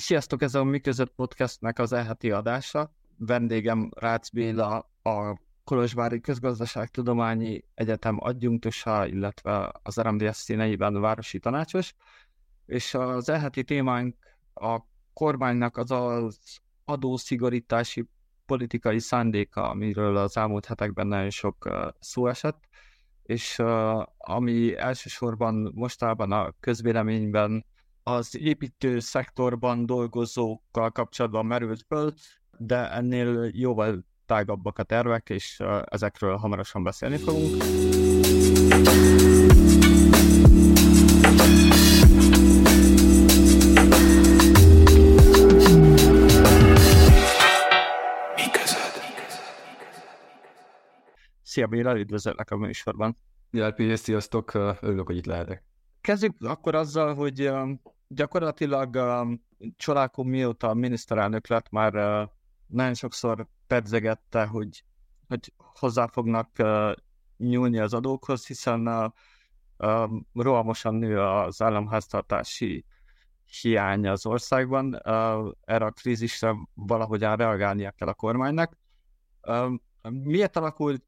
Sziasztok, ez a Mi Között Podcastnek az elheti adása. Vendégem Rácz Béla, a Kolozsvári Közgazdaságtudományi Egyetem adjunktusa, illetve az RMDS színeiben városi tanácsos. És az elheti témánk a kormánynak az az adószigorítási politikai szándéka, amiről az elmúlt hetekben nagyon sok szó esett, és ami elsősorban mostában a közvéleményben az építő szektorban dolgozókkal kapcsolatban merült föl, de ennél jóval tágabbak a tervek, és ezekről hamarosan beszélni fogunk. Szia Béla, üdvözöllek a műsorban. Jelpi, sziasztok, örülök, hogy itt lehetek. Kezdjük akkor azzal, hogy gyakorlatilag Csolákó mióta a miniszterelnök lett, már nagyon sokszor pedzegette, hogy, hogy hozzá fognak nyúlni az adókhoz, hiszen rohamosan nő az államháztartási hiány az országban. Erre a krízisre valahogyan reagálnia kell a kormánynak. Miért alakult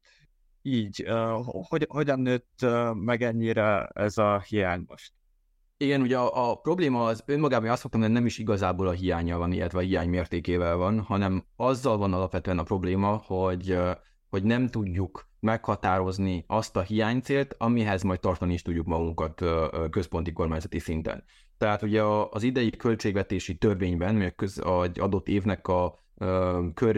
így? Hogy, hogyan nőtt meg ennyire ez a hiány most? Igen, ugye a, a probléma az önmagában azt mondtam, hogy nem is igazából a hiánya van, illetve a hiány mértékével van, hanem azzal van alapvetően a probléma, hogy, hogy nem tudjuk meghatározni azt a hiánycélt, amihez majd tartani is tudjuk magunkat központi kormányzati szinten. Tehát ugye az idei költségvetési törvényben, vagy az adott évnek a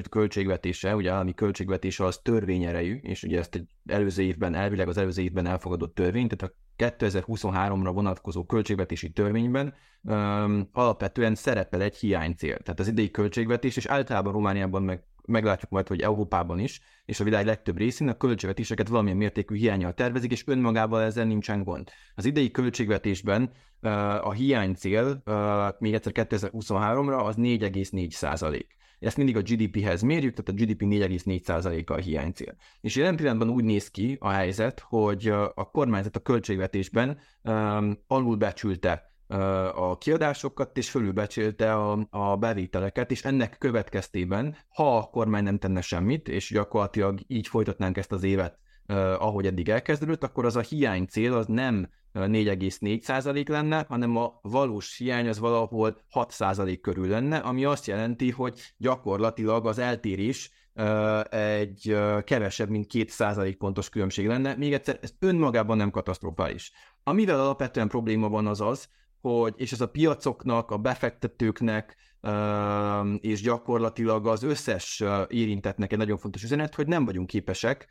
költségvetése, ugye állami költségvetése az törvényerejű, és ugye ezt egy előző évben, elvileg az előző évben elfogadott törvény, tehát a 2023-ra vonatkozó költségvetési törvényben um, alapvetően szerepel egy hiánycél. Tehát az idei költségvetés, és általában Romániában meg meglátjuk majd, hogy Európában is, és a világ legtöbb részén a költségvetéseket valamilyen mértékű hiányjal tervezik, és önmagával ezzel nincsen gond. Az idei költségvetésben uh, a hiánycél, uh, még egyszer 2023-ra, az 4,4 százalék. Ezt mindig a GDP-hez mérjük, tehát a GDP 4,4%-a a hiánycél. És jelen pillanatban úgy néz ki a helyzet, hogy a kormányzat a költségvetésben um, alulbecsülte a kiadásokat, és fölülbecsülte a, a bevételeket, és ennek következtében, ha a kormány nem tenne semmit, és gyakorlatilag így folytatnánk ezt az évet, ahogy eddig elkezdődött, akkor az a hiány cél az nem 4,4% lenne, hanem a valós hiány az valahol 6% körül lenne, ami azt jelenti, hogy gyakorlatilag az eltérés egy kevesebb, mint 2% pontos különbség lenne. Még egyszer, ez önmagában nem katasztrofális. Amivel alapvetően probléma van az az, hogy, és ez a piacoknak, a befektetőknek, és gyakorlatilag az összes érintetnek egy nagyon fontos üzenet, hogy nem vagyunk képesek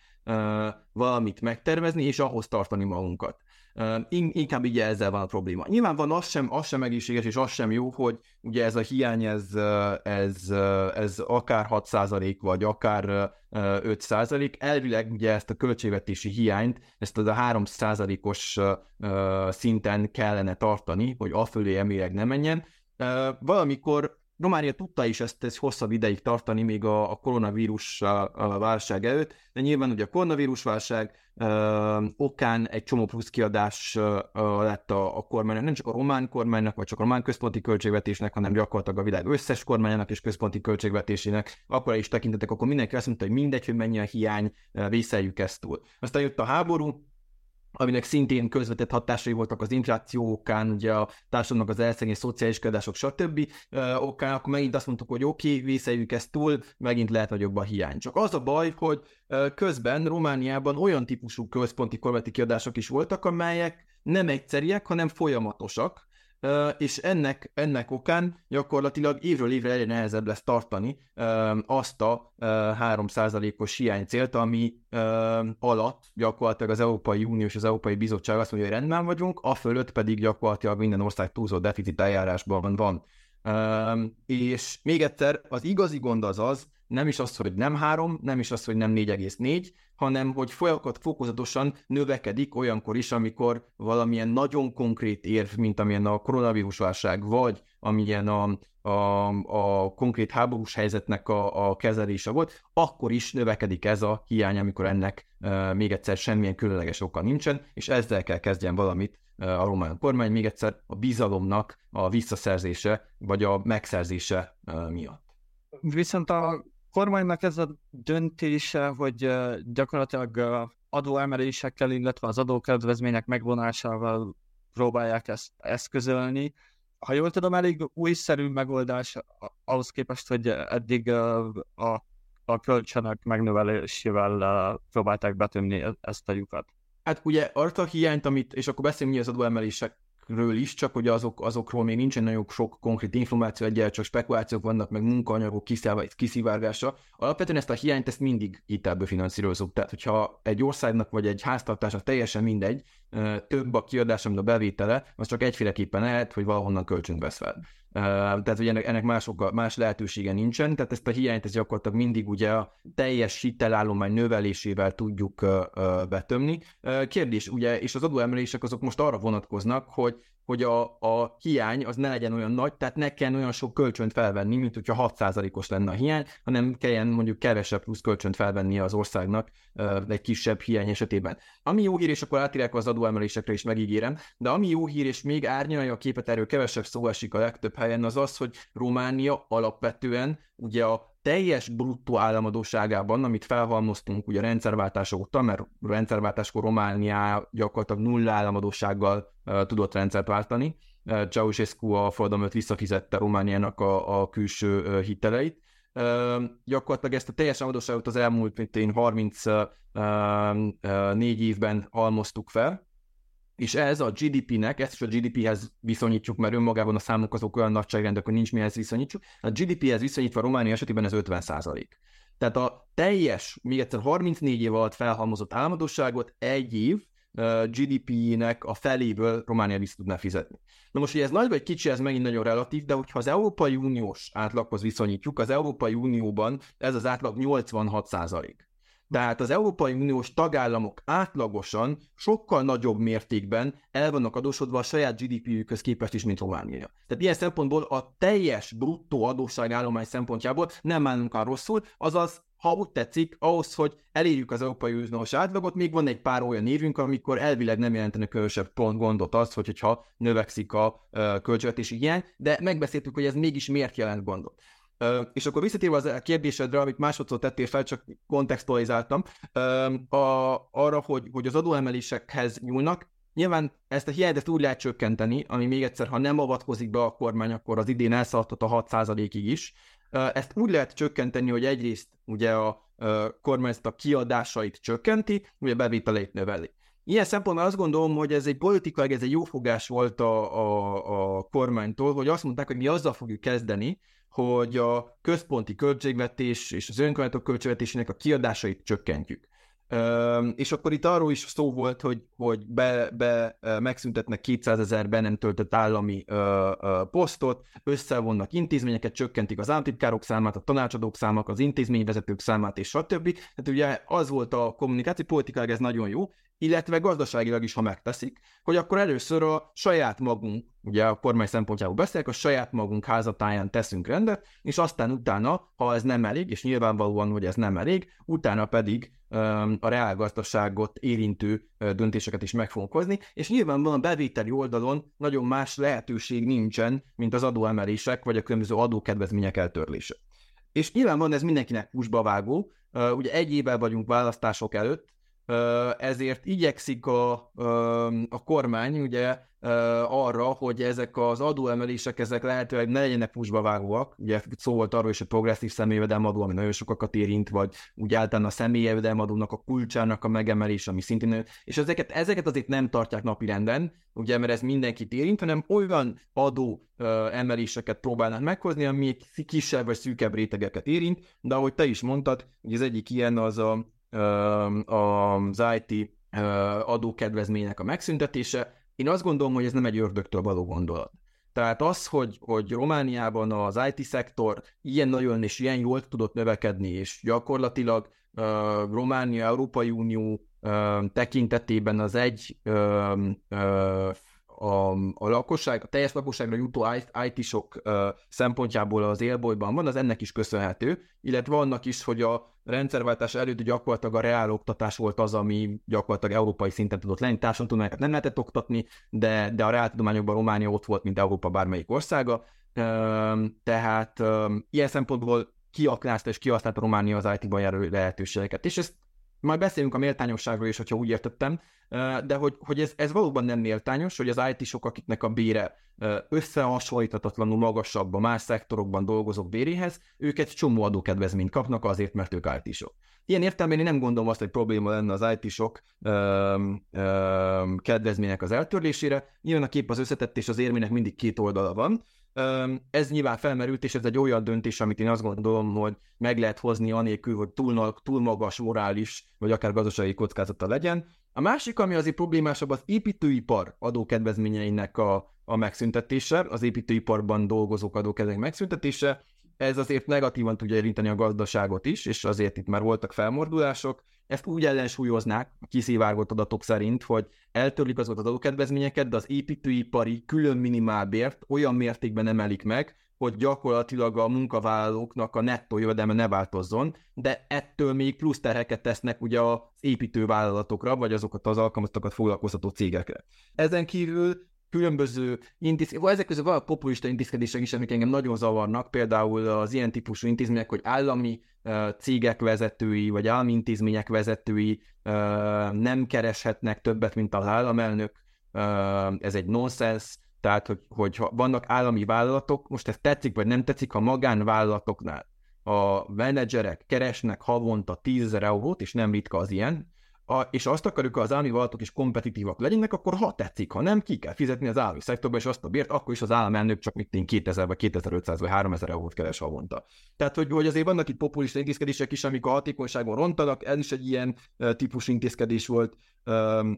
valamit megtervezni, és ahhoz tartani magunkat. Inkább így ezzel van a probléma. Nyilván van az sem, az sem egészséges, és az sem jó, hogy ugye ez a hiány, ez, ez, ez akár 6% vagy akár 5%. Elvileg ugye ezt a költségvetési hiányt, ezt a 3%-os szinten kellene tartani, hogy afölé eméleg ne menjen. Valamikor Románia tudta is ezt, ezt hosszabb ideig tartani, még a, a koronavírus a, a válság előtt, de nyilván ugye a koronavírus válság ö, okán egy csomó plusz kiadás ö, lett a, a kormánynak, nem csak a román kormánynak, vagy csak a román központi költségvetésnek, hanem gyakorlatilag a világ összes kormányának és központi költségvetésének. Akkor is tekintetek, akkor mindenki azt mondta, hogy mindegy, hogy mennyi a hiány, vészeljük ezt túl. Aztán jött a háború, aminek szintén közvetett hatásai voltak az infláció okán, ugye a társadalomnak az elszegés, szociális kiadások, stb. okán, akkor megint azt mondtuk, hogy oké, okay, vészeljük ezt túl, megint lehet nagyobb a hiány. Csak az a baj, hogy közben Romániában olyan típusú központi kormányzati kiadások is voltak, amelyek nem egyszeriek, hanem folyamatosak, és ennek, ennek okán gyakorlatilag évről évre egyre nehezebb lesz tartani azt a 3%-os hiánycélt, ami alatt gyakorlatilag az Európai Unió és az Európai Bizottság azt mondja, hogy rendben vagyunk, a fölött pedig gyakorlatilag minden ország túlzó deficit eljárásban van. És még egyszer, az igazi gond az az, nem is az, hogy nem 3, nem is az, hogy nem 4,4, hanem hogy folyamat fokozatosan növekedik olyankor is, amikor valamilyen nagyon konkrét érv, mint amilyen a koronavírus válság, vagy amilyen a, a, a konkrét háborús helyzetnek a, a kezelése volt, akkor is növekedik ez a hiány, amikor ennek e, még egyszer semmilyen különleges oka nincsen, és ezzel kell kezdjen valamit a román kormány, még egyszer a bizalomnak a visszaszerzése, vagy a megszerzése miatt. Viszont a kormánynak ez a döntése, hogy gyakorlatilag adóemelésekkel, illetve az adókedvezmények megvonásával próbálják ezt eszközölni. Ha jól tudom, elég újszerű megoldás ahhoz képest, hogy eddig a, a kölcsönök megnövelésével próbálták betömni e-, ezt a lyukat. Hát ugye azt a hiányt, amit, és akkor beszélünk mi az adóemelések ről is, csak hogy azok, azokról még nincsen nagyon sok konkrét információ, egyel csak spekulációk vannak, meg munkaanyagok kiszivárgása. Alapvetően ezt a hiányt ezt mindig hitelből finanszírozunk. Tehát, hogyha egy országnak vagy egy háztartásnak teljesen mindegy, több a kiadása, mint a bevétele, az csak egyféleképpen lehet, hogy valahonnan kölcsönt vesz fel. Tehát, hogy ennek, ennek más, oka, más lehetősége nincsen, tehát ezt a hiányt ez gyakorlatilag mindig ugye a teljes hitelállomány növelésével tudjuk betömni. Kérdés, ugye, és az adóemelések azok most arra vonatkoznak, hogy hogy a, a hiány az ne legyen olyan nagy, tehát ne kelljen olyan sok kölcsönt felvenni, mint hogyha 6%-os lenne a hiány, hanem kelljen mondjuk kevesebb plusz kölcsönt felvenni az országnak egy kisebb hiány esetében. Ami jó hír, és akkor átírják az adóemelésekre is megígérem, de ami jó hír, és még árnyalja a képet, erről kevesebb szó esik a legtöbb helyen, az az, hogy Románia alapvetően ugye a teljes bruttó államadóságában, amit felhalmoztunk ugye a rendszerváltás óta, mert rendszerváltáskor Románia gyakorlatilag nulla államadósággal uh, tudott rendszert váltani. Uh, Ceausescu a forradalmat visszafizette Romániának a, a külső uh, hiteleit. Uh, gyakorlatilag ezt a teljes államadóságot az elmúlt, mint én 34 évben halmoztuk fel, és ez a GDP-nek, ezt is a GDP-hez viszonyítjuk, mert önmagában a számok azok olyan nagyságrendek, hogy nincs mihez viszonyítsuk. A GDP-hez viszonyítva Románia esetében ez 50 százalék. Tehát a teljes, még egyszer 34 év alatt felhalmozott álmodosságot egy év GDP-nek a feléből Románia vissza tudná fizetni. Na most, hogy ez nagy vagy kicsi, ez megint nagyon relatív, de hogyha az Európai Uniós átlaghoz viszonyítjuk, az Európai Unióban ez az átlag 86 százalék. Tehát az Európai Uniós tagállamok átlagosan sokkal nagyobb mértékben el vannak adósodva a saját GDP-jükhöz képest is, mint Románia. Tehát ilyen szempontból a teljes bruttó adósságállomány szempontjából nem állunk már rosszul, azaz ha úgy tetszik, ahhoz, hogy elérjük az Európai Uniós átlagot, még van egy pár olyan évünk, amikor elvileg nem jelentene különösebb pont gondot az, hogy, hogyha növekszik a költségvetési hiány, de megbeszéltük, hogy ez mégis miért jelent gondot. És akkor visszatérve az a kérdésedre, amit másodszor tettél fel, csak kontextualizáltam, a, arra, hogy, hogy az adóemelésekhez nyúlnak, Nyilván ezt a hiányt úgy lehet csökkenteni, ami még egyszer, ha nem avatkozik be a kormány, akkor az idén elszaladhat a 6%-ig is. Ezt úgy lehet csökkenteni, hogy egyrészt ugye a kormány ezt a kiadásait csökkenti, ugye bevételeit növeli. Ilyen szempontból azt gondolom, hogy ez egy politikai, ez egy jófogás volt a, a, a kormánytól, hogy azt mondták, hogy mi azzal fogjuk kezdeni, hogy a központi költségvetés és az önkormányzatok költségvetésének a kiadásait csökkentjük. És akkor itt arról is szó volt, hogy, hogy be, be megszüntetnek 200 ezer be nem töltött állami ö, posztot, összevonnak intézményeket, csökkentik az államtitkárok számát, a tanácsadók számát, az intézményvezetők számát, és stb. Tehát ugye az volt a kommunikáció politikai, ez nagyon jó, illetve gazdaságilag is, ha megteszik, hogy akkor először a saját magunk, ugye a kormány szempontjából beszélek, a saját magunk házatáján teszünk rendet, és aztán utána, ha ez nem elég, és nyilvánvalóan, hogy ez nem elég, utána pedig a reálgazdaságot érintő döntéseket is meg fogunk hozni, és nyilvánvalóan bevételi oldalon nagyon más lehetőség nincsen, mint az adóemelések, vagy a különböző adókedvezmények eltörlése. És nyilvánvalóan ez mindenkinek pusba vágó, ugye egy évvel vagyunk választások előtt, ezért igyekszik a, a kormány ugye arra, hogy ezek az adóemelések ezek lehetőleg ne legyenek pusba vágóak. Ugye szó volt arról is, hogy progresszív személyvedelmadó, ami nagyon sokakat érint, vagy úgy általán a személyvedelmadónak a kulcsának a megemelés, ami szintén és ezeket, ezeket azért nem tartják napirenden, ugye, mert ez mindenkit érint, hanem olyan adó emeléseket próbálnak meghozni, ami kisebb vagy szűkebb rétegeket érint, de ahogy te is mondtad, hogy az egyik ilyen az a az IT adókedvezménynek a megszüntetése. Én azt gondolom, hogy ez nem egy ördögtől való gondolat. Tehát az, hogy, hogy Romániában az IT-szektor ilyen nagyon és ilyen jól tudott növekedni, és gyakorlatilag uh, Románia, Európai Unió uh, tekintetében az egy uh, uh, a, a lakosság, a teljes lakosságra jutó IT-sok szempontjából az élbolyban van, az ennek is köszönhető, illetve annak is, hogy a rendszerváltás előtt gyakorlatilag a reál oktatás volt az, ami gyakorlatilag európai szinten tudott lenni, társadalomtudományokat nem lehetett oktatni, de, de a reáltudományokban Románia ott volt, mint Európa bármelyik országa, tehát ilyen szempontból kiaknázta és kihasználta Románia az IT-ban járó lehetőségeket. És ezt majd beszélünk a méltányosságról is, hogyha úgy értettem, de hogy, hogy ez, ez valóban nem méltányos, hogy az IT-sok, akiknek a bére összehasonlíthatatlanul magasabb a más szektorokban dolgozók béréhez, ők egy csomó adókedvezményt kapnak azért, mert ők IT-sok. Ilyen értelemben én nem gondolom azt, hogy probléma lenne az IT-sok kedvezmények az eltörlésére. Nyilván a kép az összetett, és az érmének mindig két oldala van. Ez nyilván felmerült, és ez egy olyan döntés, amit én azt gondolom, hogy meg lehet hozni anélkül, hogy túl, túl magas morális, vagy akár gazdasági kockázata legyen. A másik, ami azért problémásabb, az építőipar adókedvezményeinek a, a megszüntetése, az építőiparban dolgozók adókedvezmények megszüntetése. Ez azért negatívan tudja érinteni a gazdaságot is, és azért itt már voltak felmordulások. Ezt úgy ellensúlyoznák kiszivárgott adatok szerint, hogy eltörlik azokat az adókedvezményeket, de az építőipari külön minimálbért olyan mértékben emelik meg, hogy gyakorlatilag a munkavállalóknak a nettó jövedelme ne változzon, de ettől még plusz terheket tesznek ugye az építővállalatokra, vagy azokat az alkalmazottakat foglalkoztató cégekre. Ezen kívül különböző intézkedések, ezek közül van a populista intézkedések is, amik engem nagyon zavarnak, például az ilyen típusú intézmények, hogy állami uh, cégek vezetői, vagy állami intézmények vezetői nem kereshetnek többet, mint az államelnök, uh, ez egy nonsens, tehát, hogy, hogy vannak állami vállalatok, most ez tetszik, vagy nem tetszik, ha magánvállalatoknál a menedzserek keresnek havonta 10 eurót, és nem ritka az ilyen, a, és azt akarjuk, hogy az állami vállalatok is kompetitívak legyenek, akkor ha tetszik, ha nem, ki kell fizetni az állami szektorba, és azt a bért, akkor is az államelnök csak mint 2000 vagy 2500 vagy 3000 eurót keres havonta. Tehát, hogy, hogy azért vannak itt populista intézkedések is, amik a hatékonyságon rontanak, ez is egy ilyen típusú intézkedés volt,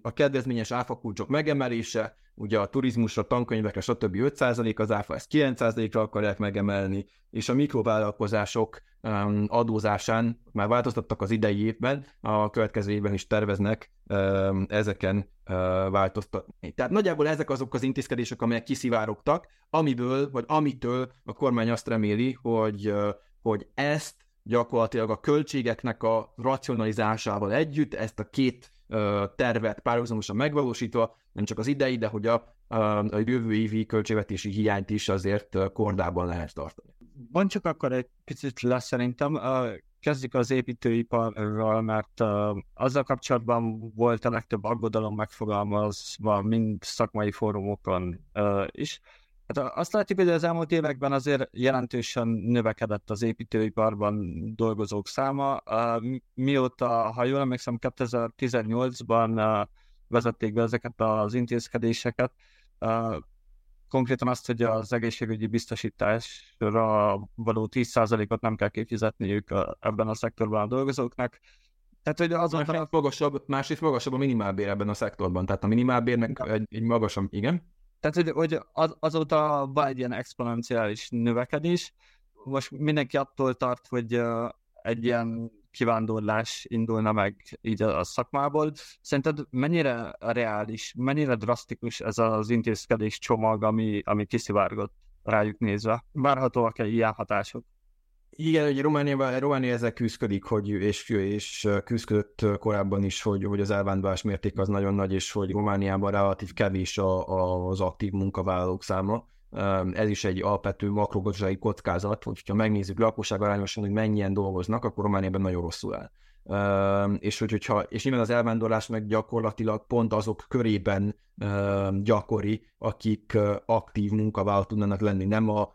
a kedvezményes áfakulcsok megemelése, ugye a turizmusra, tankönyvekre, stb. 5% az áfa, ezt 9%-ra akarják megemelni, és a mikrovállalkozások adózásán már változtattak az idei évben, a következő évben is terveznek um, ezeken uh, változtatni. Tehát nagyjából ezek azok az intézkedések, amelyek kiszivárogtak, amiből, vagy amitől a kormány azt reméli, hogy, uh, hogy ezt gyakorlatilag a költségeknek a racionalizásával együtt, ezt a két tervet párhuzamosan megvalósítva, nem csak az idei, de hogy a, a jövő évi költségvetési hiányt is azért kordában lehet tartani. Van csak akkor egy picit lesz szerintem. Kezdjük az építőiparral, mert azzal kapcsolatban volt a legtöbb aggodalom megfogalmazva mind szakmai fórumokon is. Hát azt látjuk, hogy az elmúlt években azért jelentősen növekedett az építőiparban dolgozók száma. Mióta, ha jól emlékszem, 2018-ban vezették be ezeket az intézkedéseket, konkrétan azt, hogy az egészségügyi biztosításra való 10%-ot nem kell kifizetniük ebben a szektorban a dolgozóknak. Tehát, hogy azon másrészt magasabb, másrészt magasabb a minimálbér ebben a szektorban. Tehát a minimálbérnek egy, egy magasabb, igen? Tehát, hogy, hogy az, azóta van egy ilyen exponenciális növekedés. Most mindenki attól tart, hogy egy ilyen kivándorlás indulna meg így a, szakmából. Szerinted mennyire reális, mennyire drasztikus ez az intézkedés csomag, ami, ami kiszivárgott rájuk nézve? Várhatóak-e ilyen hatások? Igen, ugye Romániában, Románia ezzel küzdik, hogy, és, és küzdött korábban is, hogy, hogy az elvándorlás mérték az nagyon nagy, és hogy Romániában relatív kevés a, a, az aktív munkavállalók száma. Ez is egy alapvető makrogazdasági kockázat, hogyha megnézzük lakosság arányosan, hogy mennyien dolgoznak, akkor Romániában nagyon rosszul áll. És, hogy, hogyha, és nyilván az elvándorlás meg gyakorlatilag pont azok körében gyakori, akik aktív munkavállalók tudnának lenni, nem a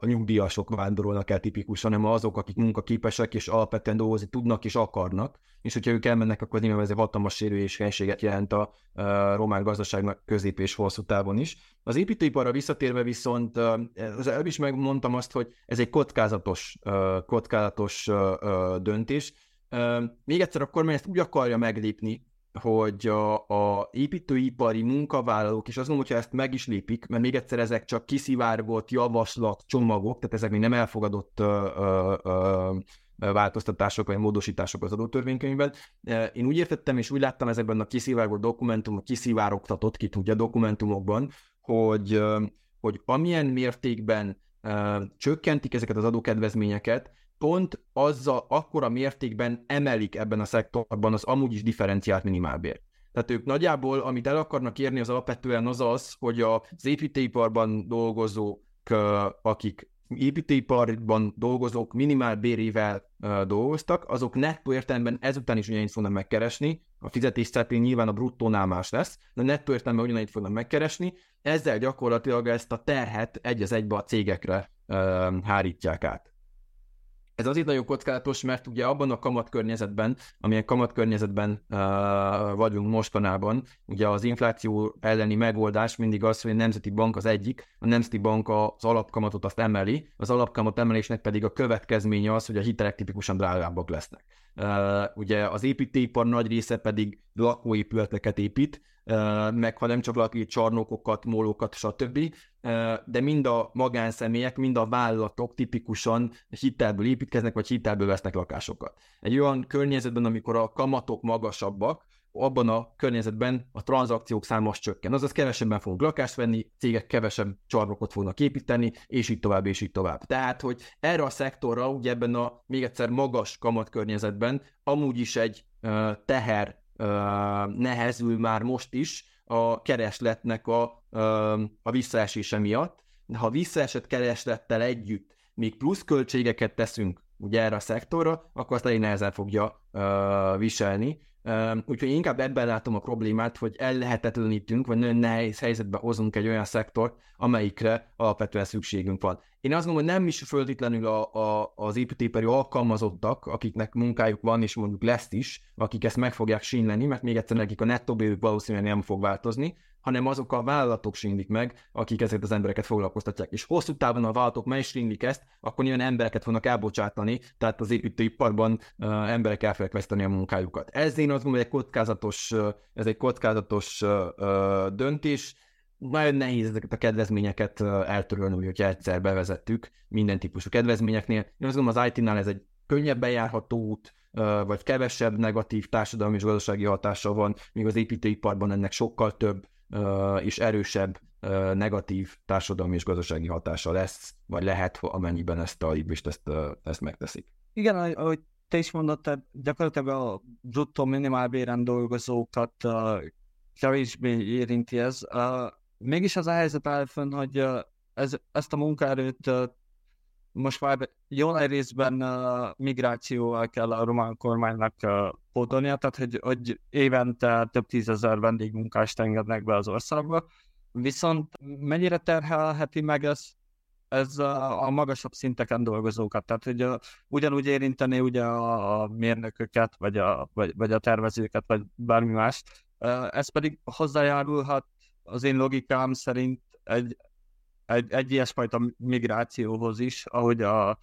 a nyugdíjasok vándorolnak el tipikusan, hanem azok, akik munkaképesek és alapvetően dolgozni tudnak és akarnak, és hogyha ők elmennek, akkor nyilván ez egy hatalmas sérülés helységet jelent a, a román gazdaságnak közép és hosszú távon is. Az építőiparra visszatérve viszont, az előbb is megmondtam azt, hogy ez egy kockázatos, kockázatos döntés. Még egyszer a kormány ezt úgy akarja meglépni, hogy a, a építőipari munkavállalók, és azt mondom, hogyha ezt meg is lépik, mert még egyszer ezek csak kiszivárgott javaslat, csomagok, tehát ezek még nem elfogadott ö, ö, ö, változtatások vagy módosítások az adótörvénykönyvben. Én úgy értettem és úgy láttam ezekben a kiszivárgott dokumentumok, kiszivárogtatott, ki tudja dokumentumokban, hogy, hogy amilyen mértékben csökkentik ezeket az adókedvezményeket, pont azzal akkora mértékben emelik ebben a szektorban az amúgy is differenciált minimálbért. Tehát ők nagyjából, amit el akarnak érni, az alapvetően az az, hogy az építőiparban dolgozók, akik építőiparban dolgozók minimál bérével dolgoztak, azok nettó értelemben ezután is ugyanannyit fognak megkeresni, a fizetés szerint nyilván a bruttónál más lesz, de nettó értelemben ugyanannyit fognak megkeresni, ezzel gyakorlatilag ezt a terhet egy az egybe a cégekre hárítják át. Ez azért nagyon kockázatos, mert ugye abban a kamatkörnyezetben, amilyen kamatkörnyezetben uh, vagyunk mostanában, ugye az infláció elleni megoldás mindig az, hogy a Nemzeti Bank az egyik, a Nemzeti Bank az alapkamatot azt emeli, az alapkamat emelésnek pedig a következménye az, hogy a hitelek tipikusan drágábbak lesznek. Ugye az építőipar nagy része pedig lakóépületeket épít, meg ha nem csak valaki csarnokokat, mólókat, stb., de mind a magánszemélyek, mind a vállalatok tipikusan hitelből építkeznek, vagy hitelből vesznek lakásokat. Egy olyan környezetben, amikor a kamatok magasabbak, abban a környezetben a tranzakciók száma csökken. Azaz kevesebben fogunk lakást venni, cégek kevesebb csarnokot fognak építeni, és így tovább, és így tovább. Tehát, hogy erre a szektorra, ugye ebben a még egyszer magas kamatkörnyezetben amúgy is egy uh, teher nehezül már most is a keresletnek a, a visszaesése miatt. Ha visszaesett kereslettel együtt még plusz költségeket teszünk ugye erre a szektorra, akkor azt elég nehezen fogja uh, viselni. Úgyhogy inkább ebben látom a problémát, hogy ellehetetlenítünk, vagy nagyon nehéz helyzetbe hozunk egy olyan szektort, amelyikre alapvetően szükségünk van. Én azt gondolom, hogy nem is föltétlenül a, a, az építőipari alkalmazottak, akiknek munkájuk van, és mondjuk lesz is, akik ezt meg fogják sínleni, mert még egyszer nekik a nettó valószínűleg nem fog változni, hanem azok a vállalatok sínlik meg, akik ezeket az embereket foglalkoztatják. És hosszú távon a vállalatok meg sínlik ezt, akkor nyilván embereket fognak elbocsátani, tehát az építőiparban uh, emberek el fogják veszteni a munkájukat. Ez én azt gondolom, hogy egy kockázatos, ez egy kockázatos uh, döntés, nagyon nehéz ezeket a kedvezményeket eltörölni, hogyha egyszer bevezettük minden típusú kedvezményeknél. Én azt gondolom, az IT-nál ez egy könnyebb bejárható út, vagy kevesebb negatív társadalmi és gazdasági hatása van, míg az építőiparban ennek sokkal több és erősebb negatív társadalmi és gazdasági hatása lesz, vagy lehet, amennyiben ezt a libist ezt, ezt megteszik. Igen, ahogy te is mondod, tehát gyakorlatilag a bruttó minimálbéren dolgozókat kevésbé érinti ez mégis az a helyzet áll fönn, hogy ez, ezt a munkaerőt most már jó nagy részben migrációval kell a román kormánynak pótolnia, tehát hogy, hogy évente több tízezer vendégmunkást engednek be az országba, viszont mennyire terhelheti meg ez, ez a, a magasabb szinteken dolgozókat, tehát hogy a, ugyanúgy érinteni ugye a, a mérnököket, vagy a, vagy, vagy a tervezőket, vagy bármi más, ez pedig hozzájárulhat az én logikám szerint egy, egy, egy ilyesfajta migrációhoz is, ahogy a,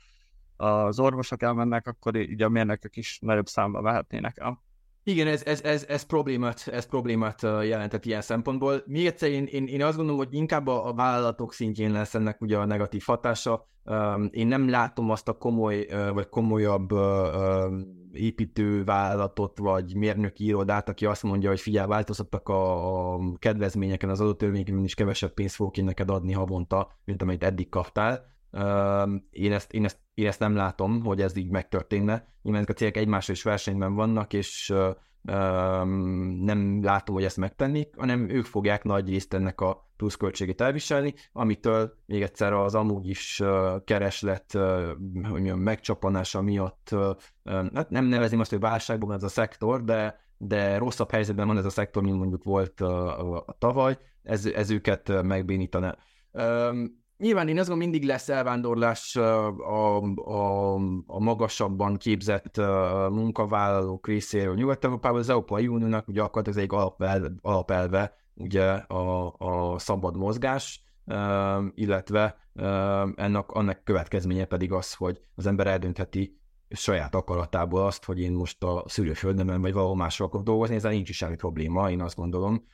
az orvosok elmennek, akkor így a mérnökök is nagyobb számba vehetnének el. Igen, ez, ez, ez, ez, problémát, ez problémát jelentett ilyen szempontból. Még egyszer én, én, én azt gondolom, hogy inkább a, a vállalatok szintjén lesz ennek ugye a negatív hatása. Én nem látom azt a komoly, vagy komolyabb építővállalatot, vagy mérnöki irodát, aki azt mondja, hogy figyelj, változtattak a, a kedvezményeken, az adott törvényeken is kevesebb pénzt fogok én neked adni havonta, mint amit eddig kaptál. Én ezt, én, ezt, én ezt nem látom, hogy ez így megtörténne. Nyilván ezek a cégek egymással is versenyben vannak, és nem látom, hogy ezt megtennék, hanem ők fogják nagy részt ennek a pluszköltségét elviselni, amitől még egyszer az amúgy is kereslet hogy mondjam, megcsapanása miatt, hát nem nevezném azt, hogy válságban ez a szektor, de, de rosszabb helyzetben van ez a szektor, mint mondjuk volt a, a tavaly, ez, ez őket megbénítaná. Nyilván én azt gondolom, mindig lesz elvándorlás a, a, a magasabban képzett munkavállalók részéről Nyugat-Európában. Az Európai Uniónak ugye akkor ez egy alapelve, alapelve ugye a, a szabad mozgás, illetve ennek, annak következménye pedig az, hogy az ember eldöntheti saját akaratából azt, hogy én most a szülőföldemen vagy valahol máshol akarok dolgozni, ezzel nincs is semmi probléma, én azt gondolom.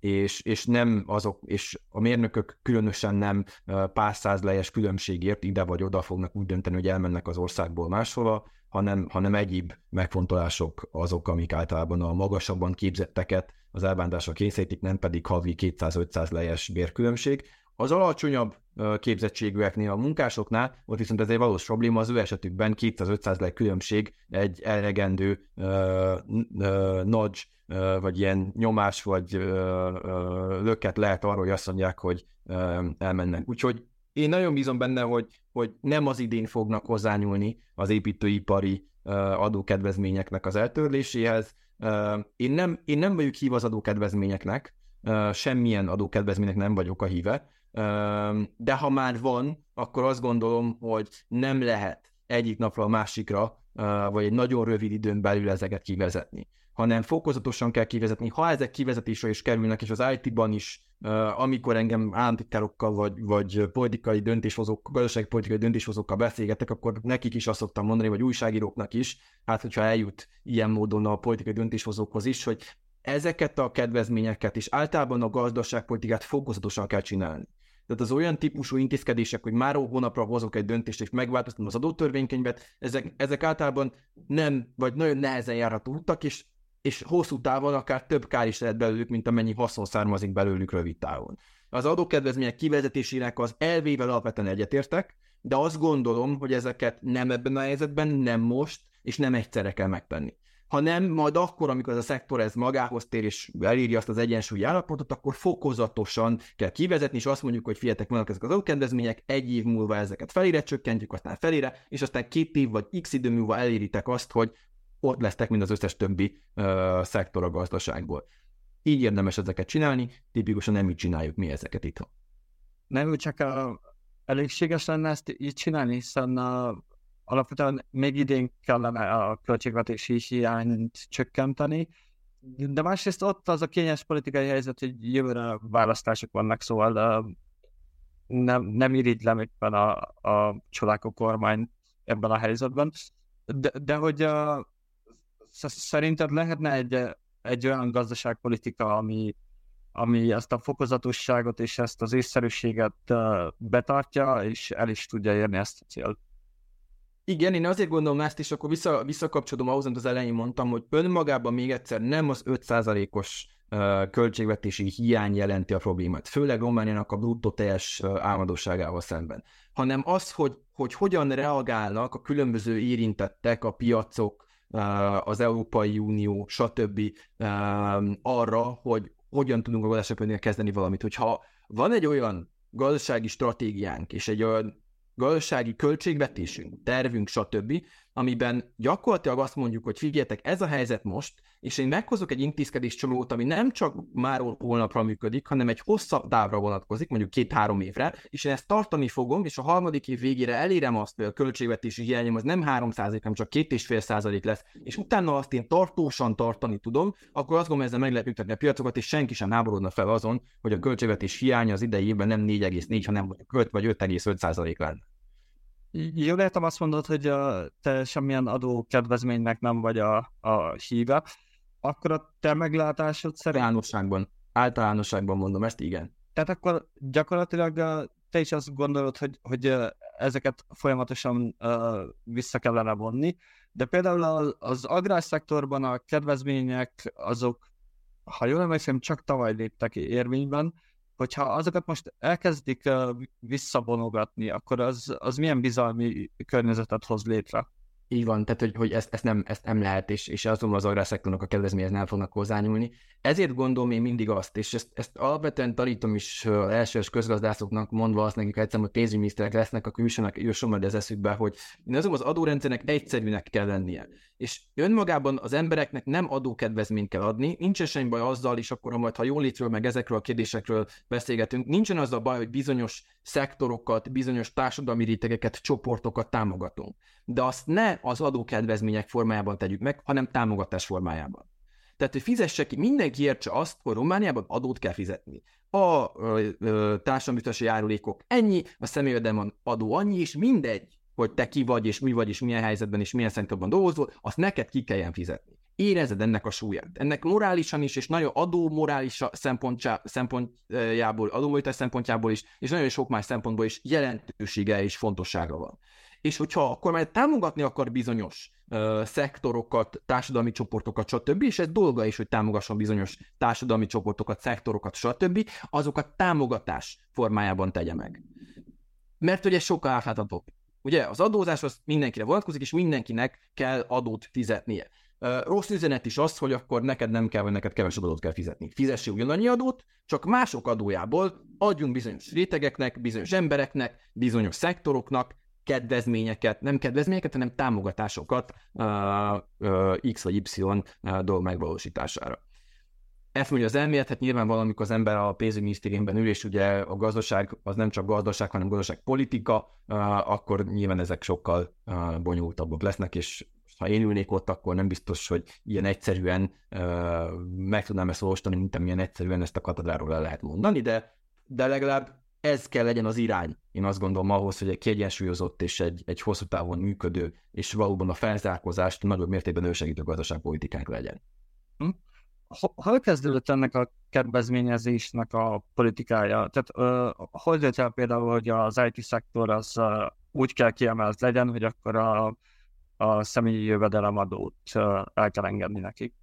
És, és nem azok, és a mérnökök különösen nem pár száz lejes különbségért ide vagy oda fognak úgy dönteni, hogy elmennek az országból máshova, hanem, hanem egyéb megfontolások azok, amik általában a magasabban képzetteket az elbántásra kényszerítik, nem pedig havi 200-500 lejes bérkülönbség. Az alacsonyabb képzettségűeknél, a munkásoknál, ott viszont ez egy valós probléma, az ő esetükben 200-500 leg különbség egy elegendő nudge, uh, vagy ilyen nyomás, vagy löket lehet arról, hogy azt mondják, hogy uh, elmennek. Úgyhogy én nagyon bízom benne, hogy, hogy nem az idén fognak hozzányúlni az építőipari uh, adókedvezményeknek az eltörléséhez. Uh, én, nem, én nem vagyok hív az adókedvezményeknek, uh, semmilyen adókedvezménynek nem vagyok a híve, de ha már van, akkor azt gondolom, hogy nem lehet egyik napra a másikra, vagy egy nagyon rövid időn belül ezeket kivezetni, hanem fokozatosan kell kivezetni. Ha ezek kivezetésre is kerülnek, és az IT-ban is, amikor engem államtitkárokkal vagy, vagy politikai döntéshozók, gazdasági politikai döntéshozókkal beszélgetek, akkor nekik is azt szoktam mondani, vagy újságíróknak is, hát hogyha eljut ilyen módon a politikai döntéshozókhoz is, hogy ezeket a kedvezményeket és általában a gazdaságpolitikát fokozatosan kell csinálni. Tehát az olyan típusú intézkedések, hogy már hónapra hozok egy döntést, és megváltoztatom az adótörvénykönyvet, ezek, ezek általában nem, vagy nagyon nehezen járható utak, és, és hosszú távon akár több kár is lehet belőlük, mint amennyi haszon származik belőlük rövid távon. Az adókedvezmények kivezetésének az elvével alapvetően egyetértek, de azt gondolom, hogy ezeket nem ebben a helyzetben, nem most, és nem egyszerre kell megtenni hanem majd akkor, amikor ez a szektor ez magához tér és elírja azt az egyensúlyi állapotot, akkor fokozatosan kell kivezetni, és azt mondjuk, hogy fiatek vannak ezek az adókedvezmények, egy év múlva ezeket felére csökkentjük, aztán felére, és aztán két év vagy x idő múlva eléritek azt, hogy ott lesztek, mint az összes többi uh, szektor a gazdaságból. Így érdemes ezeket csinálni, tipikusan nem így csináljuk mi ezeket itt. Nem csak a, elégséges lenne ezt így csinálni, hiszen a alapvetően még idén kellene a költségvetési hiányt csökkenteni, de másrészt ott az a kényes politikai helyzet, hogy jövőre választások vannak, szóval nem, nem irigylem éppen a, a csodákok kormány ebben a helyzetben, de, de hogy szerinted lehetne egy, egy olyan gazdaságpolitika, ami, ami ezt a fokozatosságot és ezt az észszerűséget betartja, és el is tudja érni ezt a célt? Igen, én azért gondolom ezt, és akkor vissza, visszakapcsolom ahhoz, amit az elején mondtam, hogy önmagában még egyszer nem az 5%-os uh, költségvetési hiány jelenti a problémát, főleg Romániának a bruttó teljes álmodosságával szemben, hanem az, hogy, hogy hogyan reagálnak a különböző érintettek, a piacok, az Európai Unió, stb. arra, hogy hogyan tudunk a gazdaságpolitikát kezdeni valamit. Hogyha van egy olyan gazdasági stratégiánk, és egy olyan gazdasági költségvetésünk, tervünk, stb., amiben gyakorlatilag azt mondjuk, hogy figyeljetek, ez a helyzet most, és én meghozok egy intézkedés csomót, ami nem csak már holnapra működik, hanem egy hosszabb távra vonatkozik, mondjuk két-három évre, és én ezt tartani fogom, és a harmadik év végére elérem azt, hogy a költségvetési hiányom az nem 3 hanem csak 2,5 százalék lesz, és utána azt én tartósan tartani tudom, akkor azt gondolom, ezzel meg lehet működni a piacokat, és senki sem háborodna fel azon, hogy a költségvetés hiánya az idei évben nem 4,4, hanem 5 vagy 5,5 százalék lenne. Jól értem azt mondod, hogy a, te semmilyen adó kedvezménynek nem vagy a, a híve, akkor a te meglátásod szerint... Általánosságban, általánosságban mondom ezt, igen. Tehát akkor gyakorlatilag te is azt gondolod, hogy, hogy ezeket folyamatosan uh, vissza kellene vonni, de például az, az agrárszektorban a kedvezmények azok, ha jól emlékszem, csak tavaly léptek érvényben, hogyha azokat most elkezdik visszavonogatni, akkor az, az milyen bizalmi környezetet hoz létre? Így van, tehát hogy, hogy ezt, ezt, nem, ezt nem lehet, és, és azonban az agrárszektornak a kedvezményhez nem fognak hozzányúlni. Ezért gondolom én mindig azt, és ezt, ezt alapvetően tanítom is elsős közgazdászoknak, mondva azt nekik egyszer, hogy pénzügyminiszterek lesznek, akkor jusson, jusson majd az eszükbe, hogy én azon az adórendszernek egyszerűnek kell lennie. És önmagában az embereknek nem adókedvezményt kell adni, nincsen semmi baj azzal, és akkor ha majd ha jól létről, meg ezekről a kérdésekről beszélgetünk, nincsen az a baj, hogy bizonyos szektorokat, bizonyos társadalmi rétegeket, csoportokat támogatunk. De azt ne az adókedvezmények formájában tegyük meg, hanem támogatás formájában. Tehát, hogy fizesse ki, mindenki értse azt, hogy Romániában adót kell fizetni. A társadalmi járulékok ennyi, a személyedem adó annyi, és mindegy, hogy te ki vagy, és mi vagy, és milyen helyzetben, és milyen szektorban dolgozol, azt neked ki kelljen fizetni. érezed ennek a súlyát. Ennek morálisan is, és nagyon adó morális szempontjából, adómolytás szempontjából is, és nagyon sok más szempontból is jelentősége és fontossága van. És hogyha akkor már támogatni akar bizonyos uh, szektorokat, társadalmi csoportokat, stb., és ez dolga is, hogy támogasson bizonyos társadalmi csoportokat, szektorokat, stb., azokat támogatás formájában tegye meg. Mert hogy ez sokkal átláthatóbb. Ugye az adózás az mindenkire vonatkozik, és mindenkinek kell adót fizetnie. Rossz üzenet is az, hogy akkor neked nem kell, vagy neked kevesebb adót kell fizetni. Fizessél ugyanannyi adót, csak mások adójából adjunk bizonyos rétegeknek, bizonyos embereknek, bizonyos szektoroknak kedvezményeket, nem kedvezményeket, hanem támogatásokat uh, X vagy Y dolg megvalósítására. Ezt mondja az elmélet, hát nyilván valamikor az ember a pénzügyminisztériumban ül, és ugye a gazdaság az nem csak gazdaság, hanem gazdaság politika, uh, akkor nyilván ezek sokkal uh, bonyolultabbak lesznek, és ha én ülnék ott, akkor nem biztos, hogy ilyen egyszerűen meg tudnám ezt olvastani, mint amilyen egyszerűen ezt a katedráról el lehet mondani, de, de legalább ez kell legyen az irány, én azt gondolom ahhoz, hogy egy kiegyensúlyozott és egy, egy hosszú távon működő, és valóban a felzárkózást nagyobb mértékben ősegítő gazdaságpolitikánk legyen. Hm? Hol kezdődött ennek a kedvezményezésnek a politikája? Tehát uh, hogy jött el például, hogy az IT-szektor az uh, úgy kell kiemelt legyen, hogy akkor a a személyi jövedelemadót el kell engedni nekik.